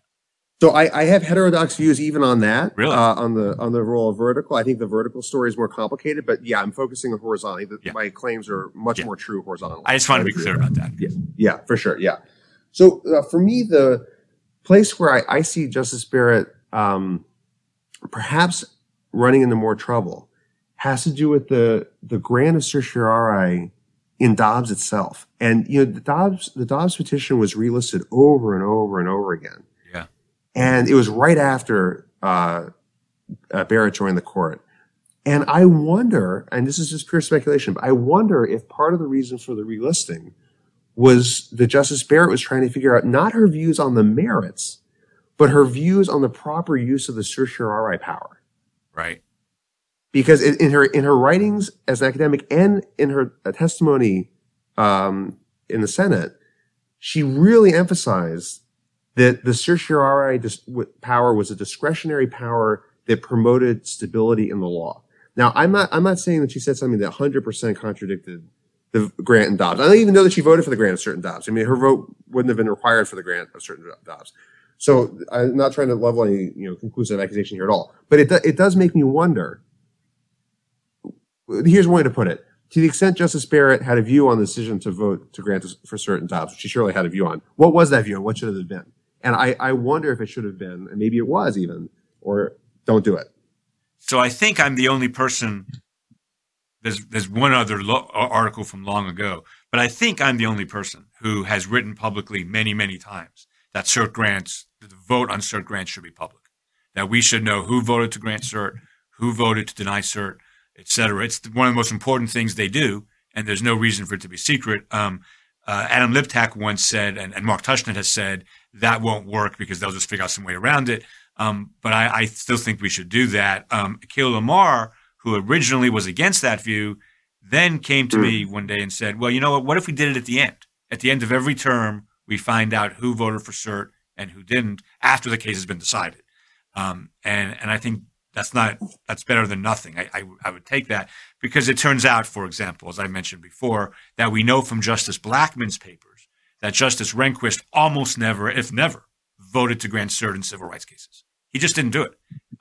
So I, I have heterodox views even on that.
Really?
Uh, on the on the role of vertical, I think the vertical story is more complicated. But yeah, I'm focusing on horizontally. The,
Yeah.
My claims are much
Yeah.
more true horizontally.
I just want to be clear about that.
Yeah, yeah, for sure. Yeah. So uh, for me, the place where I, I see Justice Barrett um, perhaps running into more trouble has to do with the the grant of certiorari in Dobbs itself. And you know, the Dobbs the Dobbs petition was relisted over and over and over again.
Yeah.
and it was right after uh, uh, Barrett joined the court. And I wonder, and this is just pure speculation, but I wonder if part of the reason for the relisting was that Justice Barrett was trying to figure out not her views on the merits, but her views on the proper use of the certiorari power.
Right.
Because in, in her in her writings as an academic and in her testimony um, in the Senate, she really emphasized that the certiorari dis- power was a discretionary power that promoted stability in the law. Now, I'm not, I'm not saying that she said something that 100% contradicted the grant and Dobbs. I don't even know that she voted for the grant of cert in Dobbs. I mean, her vote wouldn't have been required for the grant of cert in Dobbs. So I'm not trying to level any, you know, conclusive accusation here at all. But it, it does make me wonder. Here's one way to put it. To the extent Justice Barrett had a view on the decision to vote to grant for cert in Dobbs, which she surely had a view on, what was that view and what should it have been? And I, I wonder if it should have been, and maybe it was even, or don't do it.
So I think I'm the only person. There's there's one other lo- uh, article from long ago, but I think I'm the only person who has written publicly many many times that cert grants, the vote on cert grants should be public. That we should know who voted to grant cert, who voted to deny cert, et cetera. It's one of the most important things they do, and there's no reason for it to be secret. Um, uh, Adam Liptak once said, and, and Mark Tushnet has said, that won't work because they'll just figure out some way around it. Um, but I, I, still think we should do that. Um, Akhil Amar, who originally was against that view, then came to mm. me one day and said, well, you know what? What if we did it at the end? At the end of every term, we find out who voted for cert and who didn't after the case has been decided. Um, and, and I think that's not, that's better than nothing. I, I, I would take that because it turns out, for example, as I mentioned before, that we know from Justice Blackmun's papers that Justice Rehnquist almost never, if never, voted to grant cert in civil rights cases. He just didn't do it.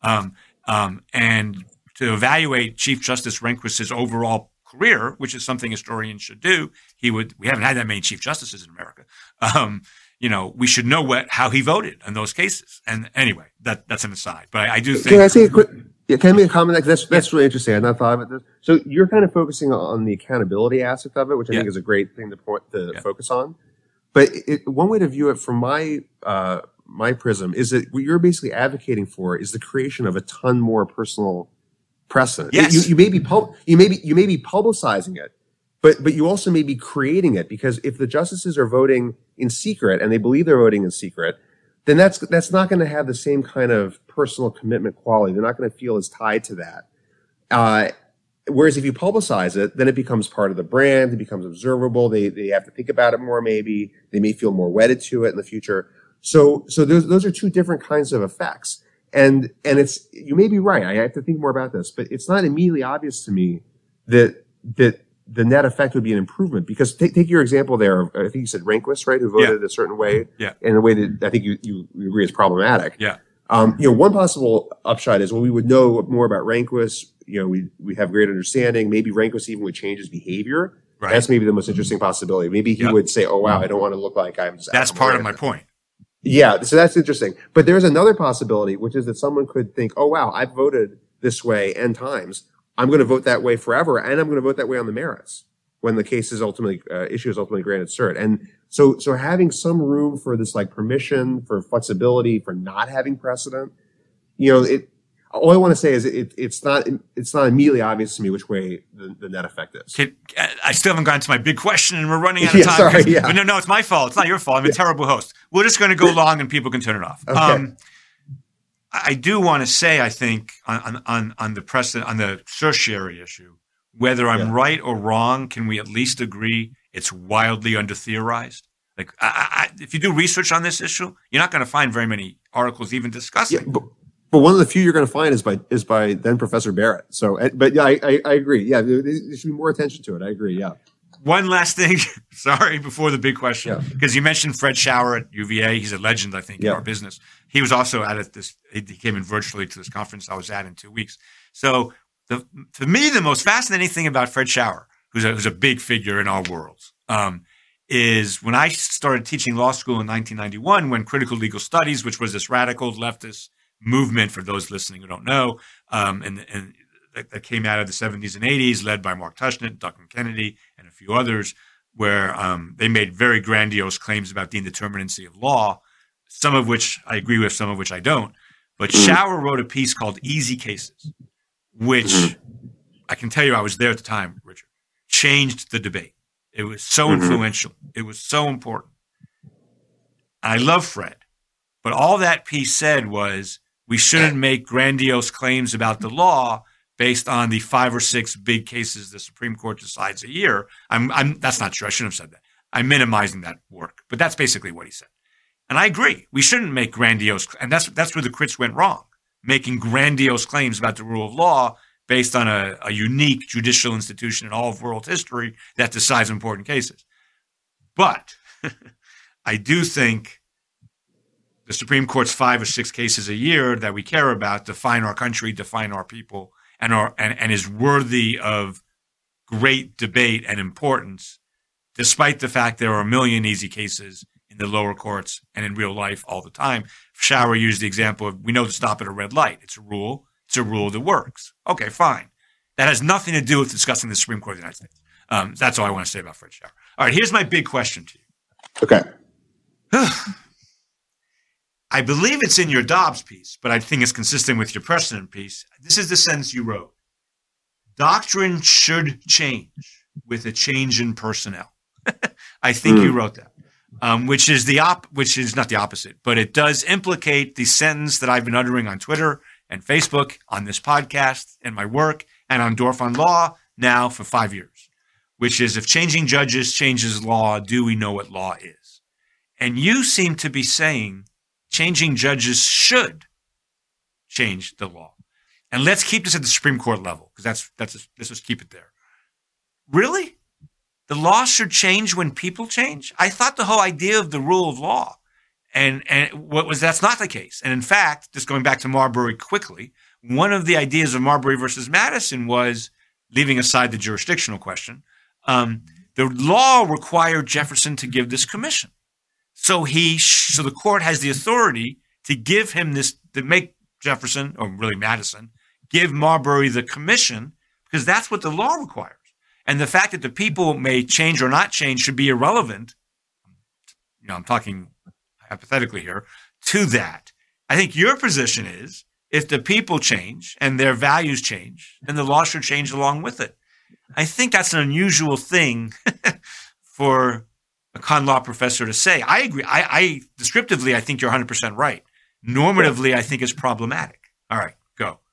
Um, um, and to evaluate Chief Justice Rehnquist's overall career, which is something historians should do, he would. We haven't had that many chief justices in America. Um, you know, we should know what how he voted in those cases. And anyway, that that's an aside. But I, I do think.
Can I say a quick? Yeah, can I make a comment? That's that's really interesting. Not thought about this. So you're kind of focusing on the accountability aspect of it, which I yeah. think is a great thing to point to yeah. focus on. But it, one way to view it from my uh, my prism is that what you're basically advocating for is the creation of a ton more personal precedent.
Yes.
You, you may be pub- you may be you may be publicizing it, but but you also may be creating it because if the justices are voting in secret and they believe they're voting in secret, then that's that's not going to have the same kind of personal commitment quality. They're not going to feel as tied to that. Uh, whereas if you publicize it, then it becomes part of the brand. It becomes observable. They they have to think about it more. Maybe they may feel more wedded to it in the future. So, so those, those are two different kinds of effects. And, and it's, you may be right. I have to think more about this, but it's not immediately obvious to me that, that the net effect would be an improvement because take, take your example there. I think you said Rehnquist, right? Who voted
yeah.
a certain way.
Yeah.
In a way that I think you, you agree is problematic.
Yeah.
Um, you know, one possible upshot is well, we would know more about Rehnquist. You know, we we have great understanding. Maybe Rehnquist even would change his behavior. Right. That's maybe the most interesting possibility. Maybe he yep. would say, "Oh wow, I don't want to look like I'm."
That's part of my point.
Yeah, so that's interesting. But there's another possibility, which is that someone could think, oh, wow, I've voted this way n times. I'm going to vote that way forever, and I'm going to vote that way on the merits when the case is ultimately, uh, issue is ultimately granted cert. And so, so having some room for this like permission, for flexibility, for not having precedent, you know, it, all I want to say is it, it's not it's not immediately obvious to me which way the, the net effect is.
Can, I still haven't gotten to my big question, and we're running out of time.
sorry, yeah.
But no, no, it's my fault. It's not your fault. I'm a yeah. terrible host. We're just going to go long, and people can turn it off.
Okay. Um,
I do want to say, I think on on on the precedent on the certiorari issue, whether I'm yeah. right or wrong, can we at least agree it's wildly under theorized? Like, I, I, if you do research on this issue, you're not going to find very many articles even discussing.
Yeah, but- but one of the few you're going to find is by is by then Professor Barrett. So, eh, but yeah, I, I, I agree. Yeah, there, there, should be more attention to it. I agree. Yeah.
One last thing, sorry, before the big question, because yeah. you mentioned Fred Schauer at UVA. He's a legend, I think, yeah. in our business. He was also at this. He came in virtually to this conference I was at in two weeks. So, the, for me, the most fascinating thing about Fred Schauer, who's a, who's a big figure in our worlds, um, is when I started teaching law school in 1991, when critical legal studies, which was this radical leftist movement for those listening who don't know, um, and, and that, that, came out of the 70s and 80s, led by Mark Tushnet, Duncan Kennedy, and a few others, where um, they made very grandiose claims about the indeterminacy of law, some of which I agree with, some of which I don't. But
Mm.
Schauer wrote a piece called Easy Cases, which
Mhm.
I can tell you I was there at the time, Richard, changed the debate. It was so
Mhm.
influential. It was so important. I love Fred, but all that piece said was we shouldn't make grandiose claims about the law based on the five or six big cases the Supreme Court decides a year. I'm, I'm, that's not true. I shouldn't have said that. I'm minimizing that work, but that's basically what he said. And I agree. We shouldn't make grandiose, and that's, that's where the crits went wrong, making grandiose claims about the rule of law based on a, a unique judicial institution in all of world history that decides important cases. But I do think the Supreme Court's five or six cases a year that we care about define our country, define our people, and are and, and is worthy of great debate and importance, despite the fact there are a million easy cases in the lower courts and in real life all the time. Schauer used the example of we know to stop at a red light. It's a rule. It's a rule that works. Okay, fine. That has nothing to do with discussing the Supreme Court of the United States. Um, that's all I want to say about Fred Schauer. All right, here's my big question to you.
Okay.
I believe it's in your Dobbs piece, but I think it's consistent with your precedent piece. This is the sentence you wrote. Doctrine should change with a change in personnel. I think you wrote that, um, which is the op, which is not the opposite, but it does implicate the sentence that I've been uttering on Twitter and Facebook, on this podcast, and my work, and on Dorf on Law now for five years, which is if changing judges changes law, do we know what law is? And you seem to be saying changing judges should change the law. And let's keep this at the Supreme Court level because that's that's let's just keep it there. Really? The law should change when people change? I thought the whole idea of the rule of law and and what was that's not the case. And in fact, just going back to Marbury quickly, one of the ideas of Marbury versus Madison was leaving aside the jurisdictional question. Um, the law required Jefferson to give this commission. So he, so the court has the authority to give him this, to make Jefferson, or really Madison, give Marbury the commission because that's what the law requires. And the fact that the people may change or not change should be irrelevant. You know, I'm talking hypothetically here to that. I think your position is if the people change and their values change, then the law should change along with it. I think that's an unusual thing for a con law professor to say. I agree. I, I descriptively, I think you're 100% right. Normatively, I think it's problematic. All right, go.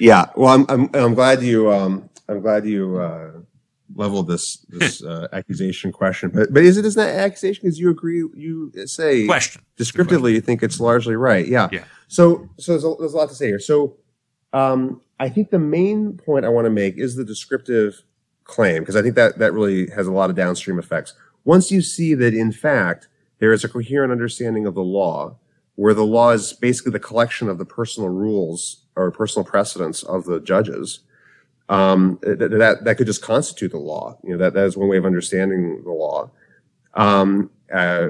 Yeah. Well, I'm I'm, I'm glad you um I'm glad you uh, leveled this this uh, accusation question. But but is it is that accusation because you agree you say
Question.
descriptively you think it's largely right? Yeah.
Yeah.
So so there's a, there's a lot to say here. So um I think the main point I want to make is the descriptive claim because I think that that really has a lot of downstream effects. Once you see that in fact there is a coherent understanding of the law where the law is basically the collection of the personal rules or personal precedents of the judges, um, th- that that could just constitute the law. You know, that that is one way of understanding the law. Um, uh,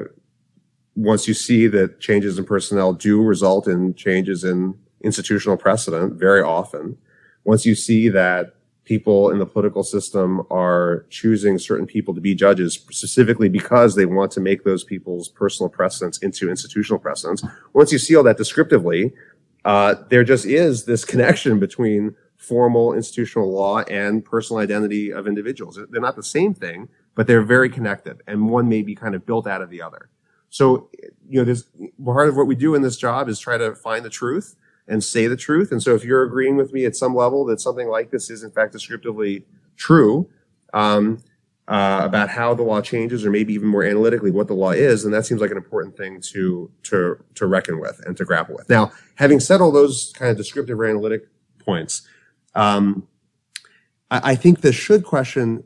once you see that changes in personnel do result in changes in institutional precedent, very often, once you see that people in the political system are choosing certain people to be judges specifically because they want to make those people's personal precedents into institutional precedents. Once you see all that descriptively, uh, there just is this connection between formal institutional law and personal identity of individuals. They're not the same thing, but they're very connected, and one may be kind of built out of the other. So, you know, this part of what we do in this job is try to find the truth and say the truth. And so, if you're agreeing with me at some level that something like this is in fact descriptively true um, uh, about how the law changes, or maybe even more analytically what the law is, then that seems like an important thing to to to reckon with and to grapple with. Now, having said all those kind of descriptive or analytic points, um, I, I think the should question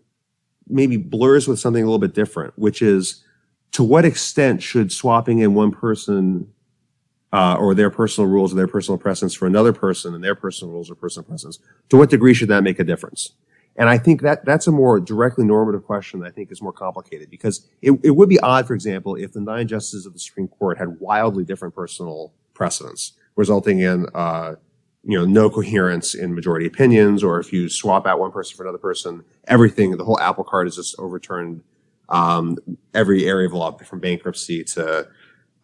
maybe blurs with something a little bit different, which is to what extent should swapping in one person uh, or their personal rules or their personal precedents for another person and their personal rules or personal precedents, to what degree should that make a difference? And I think that that's a more directly normative question that I think is more complicated because it, it would be odd, for example, if the nine justices of the Supreme Court had wildly different personal precedents, resulting in uh, you know no coherence in majority opinions, or if you swap out one person for another person, everything the whole apple cart is just overturned. Um, every area of law, from bankruptcy to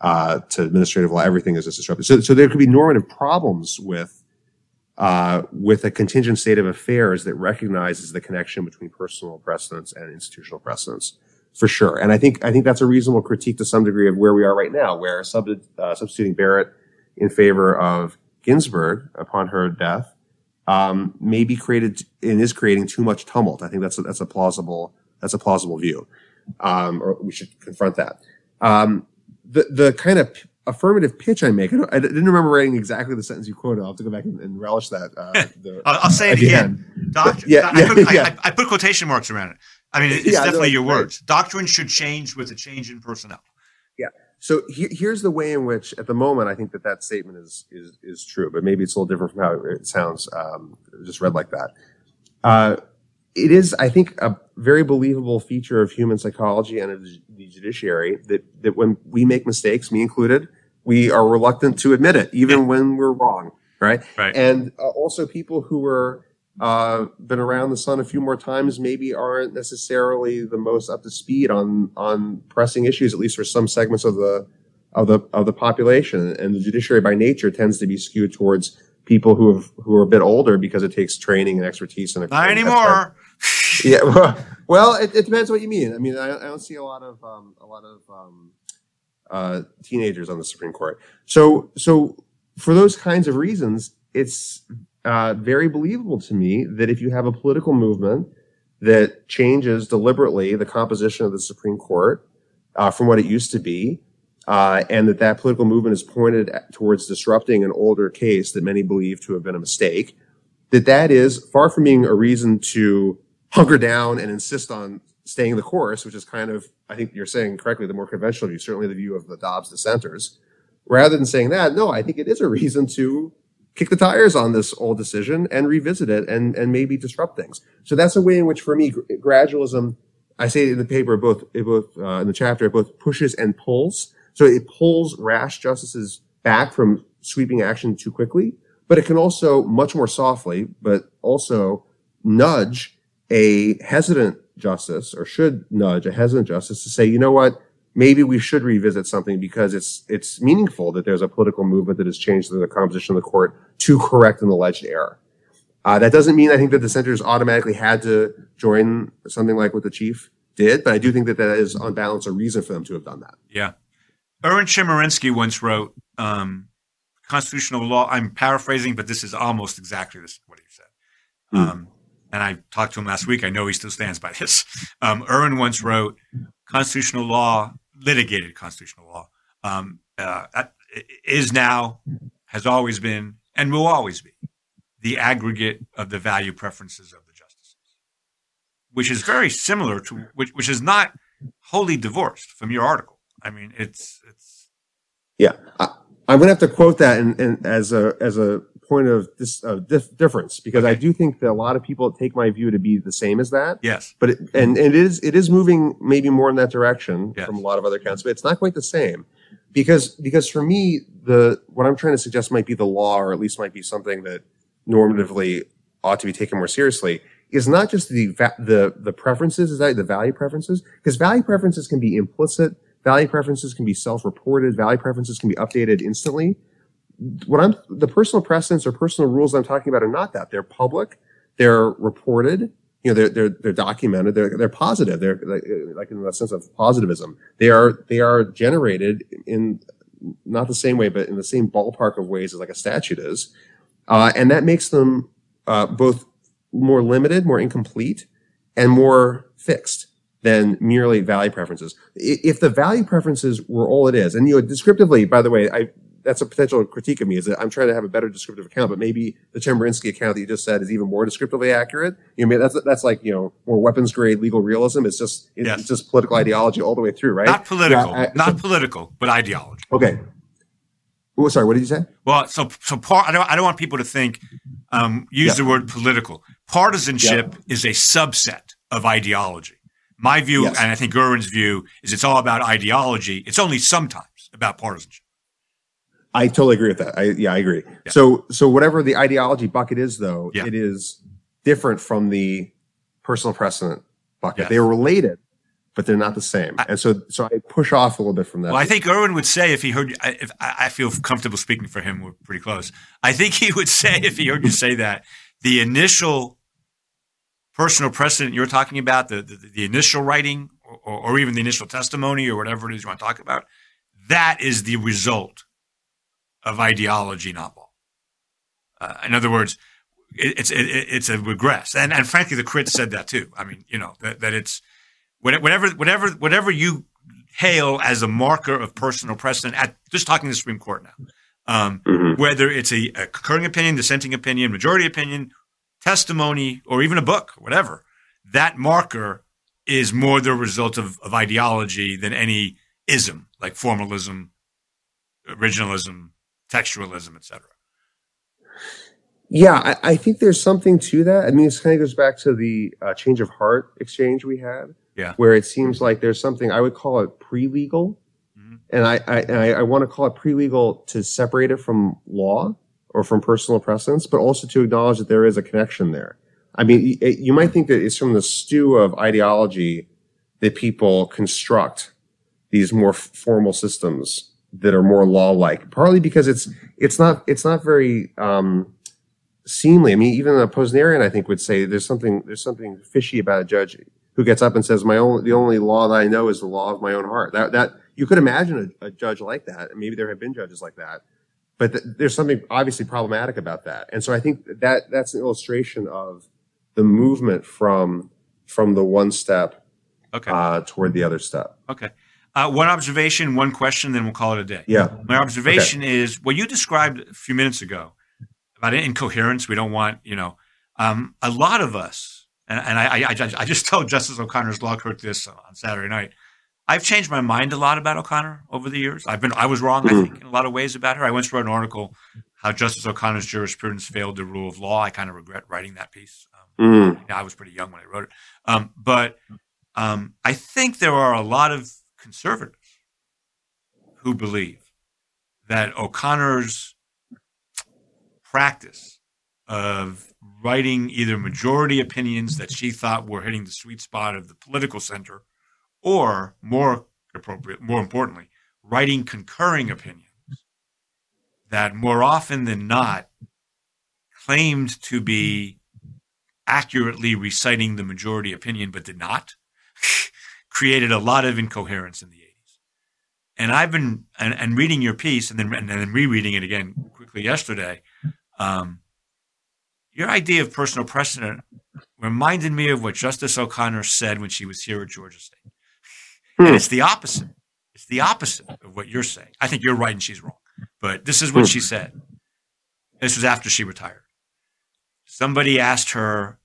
uh, to administrative law, everything is disrupted. So, so there could be normative problems with uh, with a contingent state of affairs that recognizes the connection between personal precedents and institutional precedents, for sure. And I think I think that's a reasonable critique to some degree of where we are right now, where sub, uh, substituting Barrett in favor of Ginsburg upon her death um, maybe created and is creating too much tumult. I think that's a, that's a plausible that's a plausible view, um, or we should confront that. Um, the the kind of affirmative pitch I make. I, I, didn't remember writing exactly the sentence you quoted. I'll have to go back and, and relish that. Uh,
the, I'll, I'll, say it again. again. Doctrine, yeah, I, put, yeah. I, I, put quotation marks around it. I mean, it's yeah, definitely no, your words. Right. Doctrine should change with a change in personnel.
Yeah. So he, here's the way in which, at the moment, I think that that statement is is is true, but maybe it's a little different from how it sounds um, just read like that. Uh, it is, I think, a very believable feature of human psychology and of the judiciary that that when we make mistakes, me included, we are reluctant to admit it, even when we're wrong, right?
Right.
And uh, also, people who are uh, been around the sun a few more times maybe aren't necessarily the most up to speed on on pressing issues, at least for some segments of the of the of the population. And the judiciary, by nature, tends to be skewed towards people who have who are a bit older because it takes training and expertise. And
not anymore.
yeah, well, well it, it, depends what you mean. I mean, I, I don't see a lot of um, a lot of um, uh, teenagers on the Supreme Court. So, so for those kinds of reasons, it's uh, very believable to me that if you have a political movement that changes deliberately the composition of the Supreme Court uh, from what it used to be, uh, and that that political movement is pointed towards disrupting an older case that many believe to have been a mistake, that that is far from being a reason to hunker down and insist on staying the course, which is kind of, I think you're saying correctly, the more conventional view, certainly the view of the Dobbs dissenters. Rather than saying that, no, I think it is a reason to kick the tires on this old decision and revisit it and, and maybe disrupt things. So that's a way in which, for me, gradualism, I say in the paper, both, both uh, in the chapter, it both pushes and pulls. So it pulls rash justices back from sweeping action too quickly, but it can also much more softly, but also nudge a hesitant justice or should nudge a hesitant justice to say, you know what? Maybe we should revisit something because it's, it's meaningful that there's a political movement that has changed the composition of the court to correct an alleged error. Uh, that doesn't mean I think that the dissenters automatically had to join something like what the chief did, but I do think that that is on balance a reason for them to have done that.
Yeah. Erwin Chemerinsky once wrote, um, constitutional law, I'm paraphrasing, but this is almost exactly this, what he said. Mm. Um, and I talked to him last week. I know he still stands by this. Um, Erwin once wrote, "Constitutional law, litigated constitutional law, um, uh, is now, has always been, and will always be, the aggregate of the value preferences of the justices, which is very similar to which, which is not wholly divorced from your article. I mean, it's it's.
Yeah, I, am going to have to quote that and, and as a as a point of this uh, dif- difference because okay. I do think that a lot of people take my view to be the same as that.
Yes,
but it, and, and it is it is moving maybe more in that direction yes. from a lot of other accounts, but it's not quite the same because because for me the what I'm trying to suggest might be the law or at least might be something that normatively ought to be taken more seriously is not just the va- the the preferences is that the value preferences because value preferences can be implicit value preferences can be self-reported value preferences can be updated instantly what I'm the personal precedents or personal rules I'm talking about are not that. They're public. They're reported. You know, they're they're they're documented. They're they're positive. They're like, in the sense of positivism. They are they are generated in not the same way, but in the same ballpark of ways as like a statute is, uh, and that makes them uh, both more limited, more incomplete, and more fixed than merely value preferences. If the value preferences were all it is, and you know, descriptively, by the way, I that's a potential critique of me is that I'm trying to have a better descriptive account, but maybe the Chemerinsky account that you just said is even more descriptively accurate. You know, that's that's like you know more weapons grade legal realism. It's just it's, yes. just political ideology all the way through, right?
Not political, yeah, I, not so, political, but ideology.
Okay. Oh, sorry. What did you say?
Well, so so part. I don't I don't want people to think um, use yeah. the word political. Partisanship yeah. is a subset of ideology. My view, yes. and I think Erwin's view, is it's all about ideology. It's only sometimes about partisanship.
I totally agree with that. I, yeah, I agree. Yeah. So, so whatever the ideology bucket is, though, yeah. it is different from the personal precedent bucket. Yes. They are related, but they're not the same. I, and so, so I push off a little bit from that.
Well, I think Erwin would say if he heard, if I feel comfortable speaking for him, we're pretty close. I think he would say if he heard you say that the initial personal precedent you're talking about, the the, the initial writing, or, or, even the initial testimony, or whatever it is you want to talk about, that is the result of ideology, not law. Uh, in other words, it, it's it, it's a regress, and and frankly, the critics said that too. I mean, you know that that it's whatever, whatever, whatever you hail as a marker of personal precedent at just talking to the Supreme Court now, um, mm-hmm. whether it's a, a, concurring opinion, dissenting opinion, majority opinion, testimony, or even a book, whatever, that marker is more the result of, of ideology than any ism like formalism, originalism, textualism, etc.
Yeah, I, I, think there's something to that. I mean, this kind of goes back to the uh, change of heart exchange we had
yeah.
Where it seems like there's something I would call it pre-legal, mm-hmm. and I I, I, I want to call it pre-legal to separate it from law or from personal precedence, but also to acknowledge that there is a connection there. I mean, it, you might think that it's from the stew of ideology that people construct these more formal systems that are more law-like, partly because it's it's not it's not very um, seemly. I mean, even a Posnerian, I think, would say there's something there's something fishy about a judge who gets up and says, "My only the only law that I know is the law of my own heart." That that you could imagine a, a judge like that. Maybe there have been judges like that, but th- there's something obviously problematic about that. And so I think that that's an illustration of the movement from from the one step
okay.
uh, toward the other step.
Okay. Uh, one observation, one question, then we'll call it a day.
Yeah.
My observation okay. is what you described a few minutes ago about incoherence. We don't want, you know, um, a lot of us and, and I, I, I, just told Justice O'Connor's law clerk this on Saturday night. I've changed my mind a lot about O'Connor over the years. I've been I was wrong, mm-hmm. think, in a lot of ways about her. I once wrote an article how Justice O'Connor's jurisprudence failed the rule of law. I kind of regret writing that piece. Um, mm. I was pretty young when I wrote it, um, but um, I think there are a lot of conservatives who believe that O'Connor's practice of writing either majority opinions that she thought were hitting the sweet spot of the political center, or more appropriate, more importantly, writing concurring opinions that more often than not claimed to be accurately reciting the majority opinion but did not, created a lot of incoherence in the 80s. And I've been and, and reading your piece and then and then rereading it again quickly yesterday. Um, your idea of personal precedent reminded me of what Justice O'Connor said when she was here at Georgia State. Hmm. And it's the opposite. It's the opposite of what you're saying. I think you're right and she's wrong. But this is what hmm. she said. This was after she retired. Somebody asked her,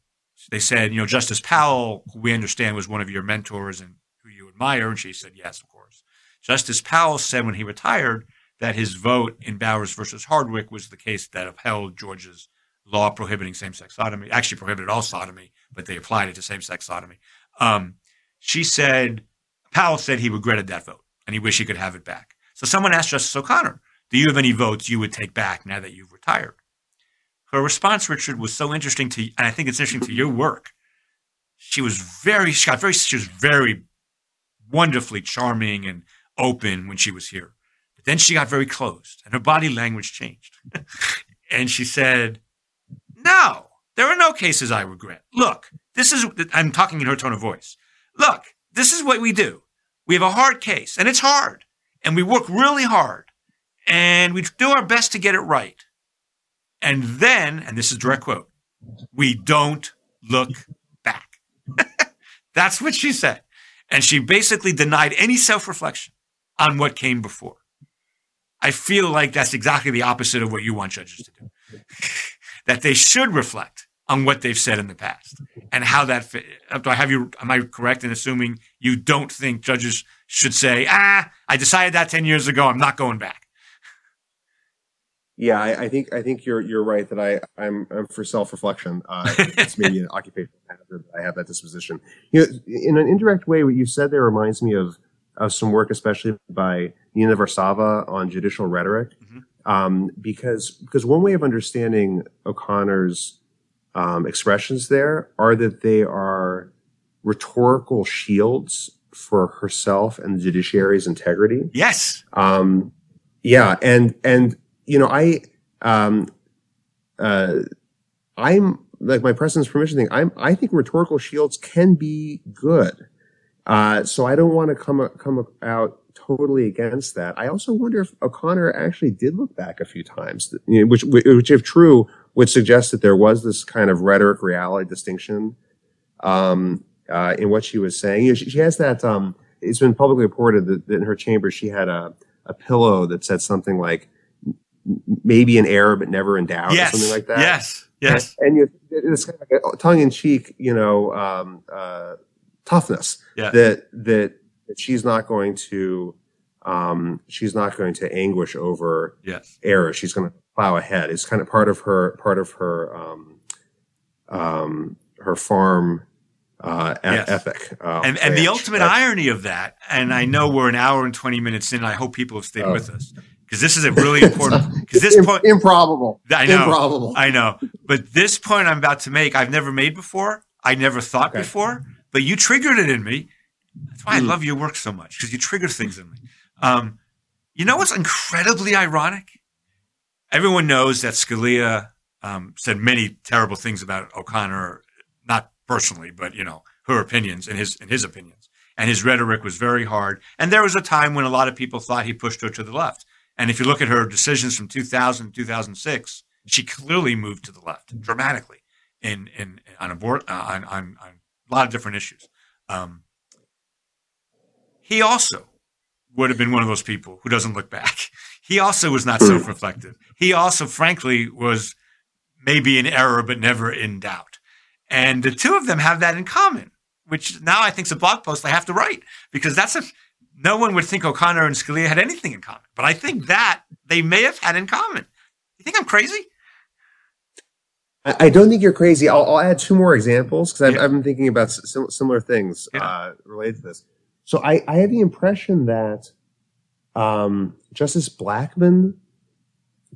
they said, you know, Justice Powell, who we understand was one of your mentors and who you admire. And she said, yes, of course. Justice Powell said when he retired that his vote in Bowers versus Hardwick was the case that upheld Georgia's law prohibiting same-sex sodomy, actually prohibited all sodomy, but they applied it to same-sex sodomy. Um, she said, Powell said he regretted that vote and he wished he could have it back. So someone asked Justice O'Connor, do you have any votes you would take back now that you've retired? Her response, Richard, was so interesting to, and I think it's interesting to your work. She was very, she got very, she was very wonderfully charming and open when she was here. But then she got very closed and her body language changed. and she said, no, there are no cases I regret. Look, this is, I'm talking in her tone of voice. Look, this is what we do. We have a hard case, and it's hard, and we work really hard, and we do our best to get it right. And then, and this is direct quote, we don't look back. That's what she said. And she basically denied any self reflection on what came before. I feel like that's exactly the opposite of what you want judges to do. that they should reflect on what they've said in the past and how that fit. Do I have you? Am I correct in assuming you don't think judges should say, "Ah, I decided that ten years ago. I'm not going back."
Yeah, I, I think I think you're you're right that I I'm, I'm for self reflection. Uh, it's maybe an occupational hazard that I have that disposition. You know, in an indirect way, what you said there reminds me of of some work, especially by Nina Varsava on judicial rhetoric. Mm-hmm um, because because one way of understanding O'Connor's um, expressions there are that they are rhetorical shields for herself and the judiciary's integrity.
Yes.
Um, yeah, and and you know, I um, uh, I'm like my Precedent as Permission thing. I'm I think rhetorical shields can be good. Uh, so I don't want to come come out totally against that. I also wonder if O'Connor actually did look back a few times, which which if true would suggest that there was this kind of rhetoric reality distinction um, uh, in what she was saying. You know, she, she, has that. Um, it's been publicly reported that, that in her chamber she had a a pillow that said something like maybe in error but never in doubt
yes.
or something like that.
Yes. Yes.
And, and you, it's kind of like a tongue in cheek, you know, um, uh, toughness
yeah.
that, that, that she's not going to, um, she's not going to anguish over
yes.
error. She's going to plow ahead. It's kind of part of her, part of her, um, um, her farm, uh, yes. epic.
Uh, and, and the ultimate irony of that, and I know we're an hour and 20 minutes in, I hope people have stayed with us because this is a really important, because this point,
improbable.
I know,
improbable.
I know, but this point I'm about to make, I've never made before. I never thought okay. before, but you triggered it in me. That's why mm. I hmm. love your work so much because you trigger things in me. Um, you know what's incredibly ironic? Everyone knows that Scalia um, said many terrible things about O'Connor, not personally, but you know her opinions and his and his opinions. And his rhetoric was very hard. And there was a time when a lot of people thought he pushed her to the left. And if you look at her decisions from 2000 to 2006, she clearly moved to the left dramatically in in on abort uh, on, on, on a lot of different issues. Um, he also would have been one of those people who doesn't look back. He also was not self-reflective. He also, frankly, was maybe in error but never in doubt. And the two of them have that in common, which now I think is a blog post I have to write because that's a no one would think O'Connor and Scalia had anything in common. But I think that they may have had in common. You think I'm crazy?
I don't think you're crazy. I'll, I'll add two more examples because I've, yeah. I've, been thinking about similar things yeah. uh, related to this. So I, I had the impression that um, Justice Blackmun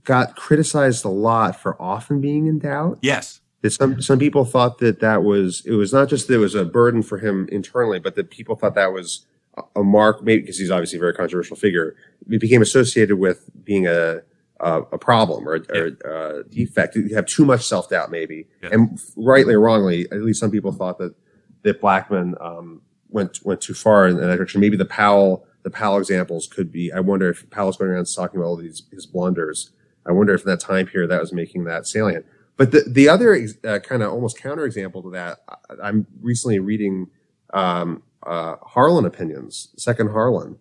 got criticized a lot for often being in doubt.
Yes.
That some some people thought that that was it was not just that it was a burden for him internally, but that people thought that was a mark, maybe because he's obviously a very controversial figure, it became associated with being a a, a problem or, yeah. or a defect. You have too much self doubt, maybe, yeah. and rightly or wrongly, at least some people thought that that Blackmun um, went went too far in that direction. Maybe the Powell the Powell examples could be. I wonder if Powell's going around talking about all these his blunders. I wonder if in that time period that was making that salient. But the the other uh, kind of almost counter example to that, I'm recently reading um, uh, Harlan opinions, second Harlan.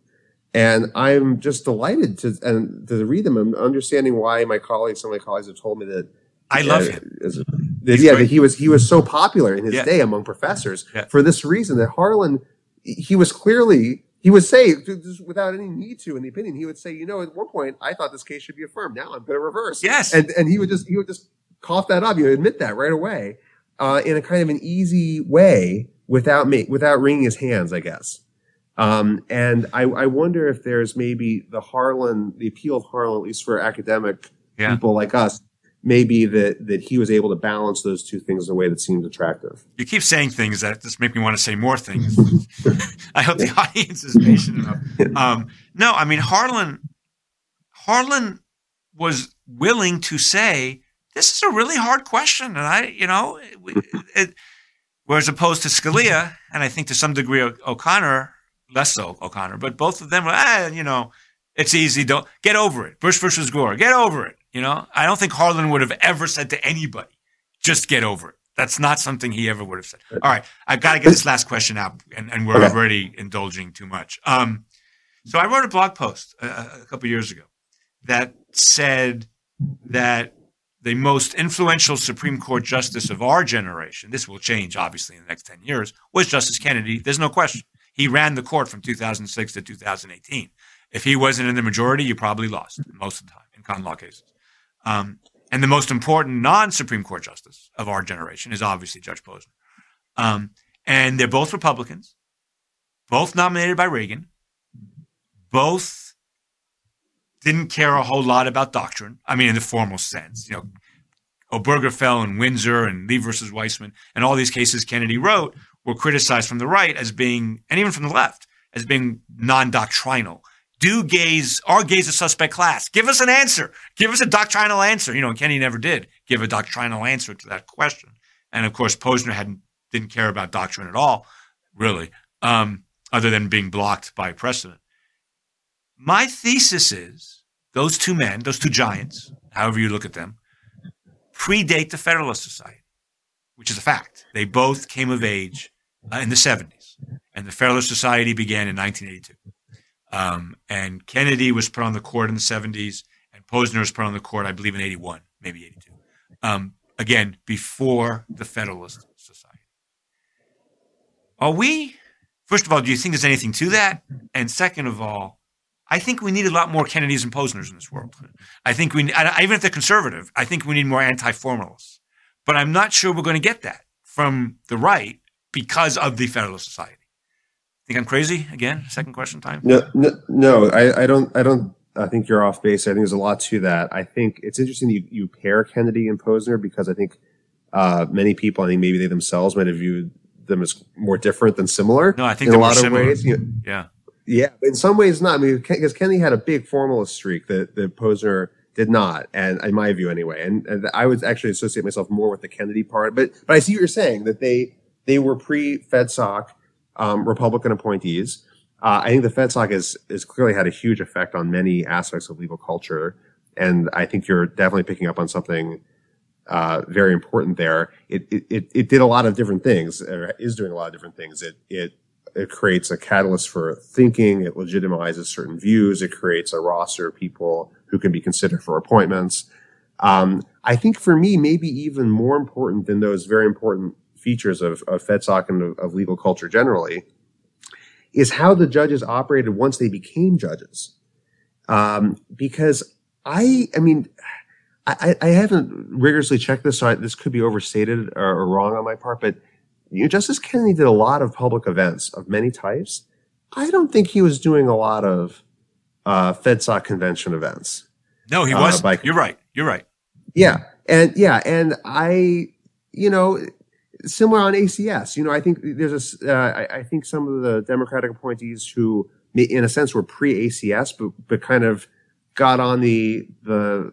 And I'm just delighted to and to read them and understanding why my colleagues, some of my colleagues have told me that
I love uh, him.
That, yeah, that he was he was so popular in his yeah. day among professors yeah. for this reason that Harlan he was clearly he would say without any need to in the opinion he would say you know at one point I thought this case should be affirmed now I'm going to reverse
yes
and and he would just he would just cough that up you admit that right away uh, in a kind of an easy way without me, without wringing his hands, I guess. Um, and I, I, wonder if there's maybe the Harlan, the appeal of Harlan, at least for academic yeah. people like us, maybe that that he was able to balance those two things in a way that seemed attractive.
You keep saying things that just make me want to say more things. I hope the audience is patient enough. Um, no, I mean Harlan. Harlan was willing to say this is a really hard question, and I, you know, it, it, Whereas opposed to Scalia, and I think to some degree O'Connor, less so O'Connor, but both of them were, ah, you know, it's easy. Don't get over it. Bush versus Gore. Get over it. You know, I don't think Harlan would have ever said to anybody, just get over it. That's not something he ever would have said. All right. I've got to get this last question out and, and we're okay. already indulging too much. Um, so I wrote a blog post a, a couple years ago that said that the most influential Supreme Court justice of our generation, this will change obviously in the next 10 years, was Justice Kennedy. There's no question. He ran the court from 2006 to 2018. If he wasn't in the majority, you probably lost most of the time in con law cases. Um, and the most important non Supreme Court justice of our generation is obviously Judge Posner. Um, and they're both Republicans, both nominated by Reagan, both didn't care a whole lot about doctrine. I mean, in the formal sense, you know, Obergefell and Windsor and Lee versus Weisman and all these cases Kennedy wrote were criticized from the right as being, and even from the left, as being non-doctrinal. Do gays are gays a suspect class? Give us an answer. Give us a doctrinal answer. You know, and Kennedy never did give a doctrinal answer to that question. And of course, Posner hadn't didn't care about doctrine at all, really, um, other than being blocked by precedent. My thesis is those two men, those two giants, however you look at them, predate the Federalist Society, which is a fact. They both came of age uh, in the 70s, and the Federalist Society began in 1982. Um, and Kennedy was put on the court in the 70s, and Posner was put on the court, I believe, in 81, maybe 82. Um, again, before the Federalist Society. Are we, first of all, do you think there's anything to that? And second of all, I think we need a lot more Kennedys and Posners in this world. I think we, even if they're conservative, I think we need more anti-formalists. But I'm not sure we're going to get that from the right because of the Federalist Society. Think I'm crazy again? Second question time.
No, no, no I, I don't. I don't. I think you're off base. I think there's a lot to that. I think it's interesting you, you pair Kennedy and Posner because I think uh, many people, I think maybe they themselves might have viewed them as more different than similar.
No, I think
in
a
lot
of
ways. You
know, yeah.
Yeah, in some ways not. I mean, because Kennedy had a big formalist streak that, that Posner did not, and in my view anyway. And, and, I would actually associate myself more with the Kennedy part. But but I see what you're saying that they they were pre FedSoc um, Republican appointees. Uh, I think the FedSoc has has clearly had a huge effect on many aspects of legal culture, and I think you're definitely picking up on something uh, very important there. It, it it did a lot of different things. Or is doing a lot of different things. It it it creates a catalyst for thinking. It legitimizes certain views. It creates a roster of people who can be considered for appointments. Um, I think for me, maybe even more important than those very important features of, of FedSoc and of, of legal culture generally is how the judges operated once they became judges. Um, because I, I mean, I, I haven't rigorously checked this, so I, this could be overstated or, or wrong on my part, but you know, Justice Kennedy did a lot of public events of many types. I don't think he was doing a lot of uh, FedSoc convention events.
No, he was. Uh, You're right. You're right.
Yeah, and yeah, and I, you know, similar on ACS. You know, I think there's a. Uh, I, I think some of the Democratic appointees who, in a sense, were pre ACS, but but kind of got on the the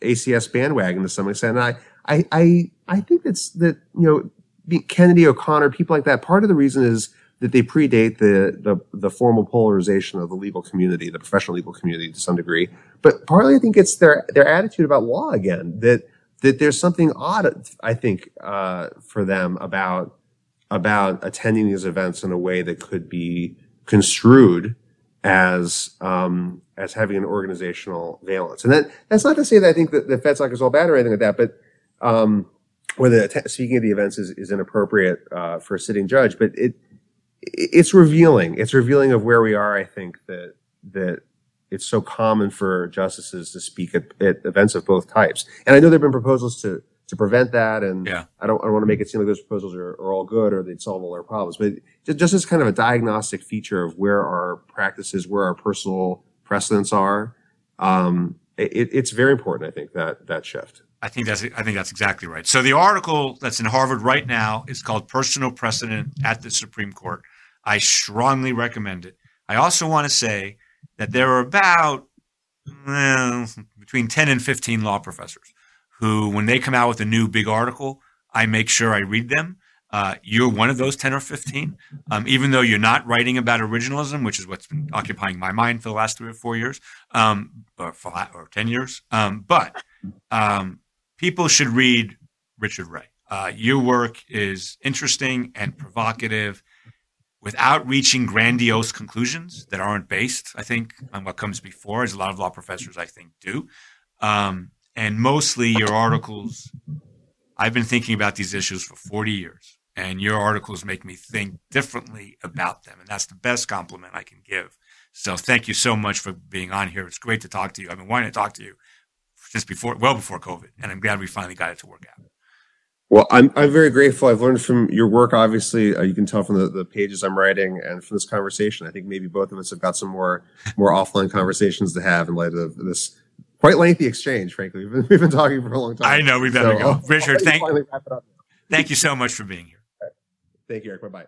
ACS bandwagon to some extent. And I I I I think that's that you know Kennedy, O'Connor, people like that. Part of the reason is that they predate the, the, the formal polarization of the legal community, the professional legal community to some degree. But partly, I think it's their their attitude about law again that that there's something odd, I think, uh, for them about about attending these events in a way that could be construed as um, as having an organizational valence. And that that's not to say that I think that the FedSoc is all bad or anything like that, but um, whether speaking of the events is, is inappropriate uh, for a sitting judge, but it it's revealing. It's revealing of where we are. I think that that it's so common for justices to speak at, at events of both types. And I know there've been proposals to to prevent that, and
yeah.
I don't I don't want to make it seem like those proposals are, are all good or they'd solve all our problems, but just, just as kind of a diagnostic feature of where our practices, where our personal precedents are. Um, it, it's very important, I think, that that shift.
I think that's I think that's exactly right. So the article that's in Harvard right now is called "Personal Precedent at the Supreme Court." I strongly recommend it. I also want to say that there are about well, between ten and fifteen law professors who, when they come out with a new big article, I make sure I read them. Uh, you're one of those 10 or 15, um, even though you're not writing about originalism, which is what's been occupying my mind for the last three or four years, um, or, or 10 years. Um, but um, people should read Richard Re. Uh, your work is interesting and provocative without reaching grandiose conclusions that aren't based, I think, on what comes before, as a lot of law professors, I think, do. Um, and mostly your articles, I've been thinking about these issues for 40 years, and your articles make me think differently about them. And that's the best compliment I can give. So thank you so much for being on here. It's great to talk to you. I've been wanting to talk to you since before, well before COVID, and I'm glad we finally got it to work out.
Well, I'm I'm very grateful. I've learned from your work. Obviously, uh, you can tell from the, the pages I'm writing and from this conversation. I think maybe both of us have got some more more offline conversations to have in light of this quite lengthy exchange. Frankly, we've been, we've been talking for a long time.
I know we better so, go. Richard, thank thank you so much for being here.
Right. Thank you, Eric. Bye bye.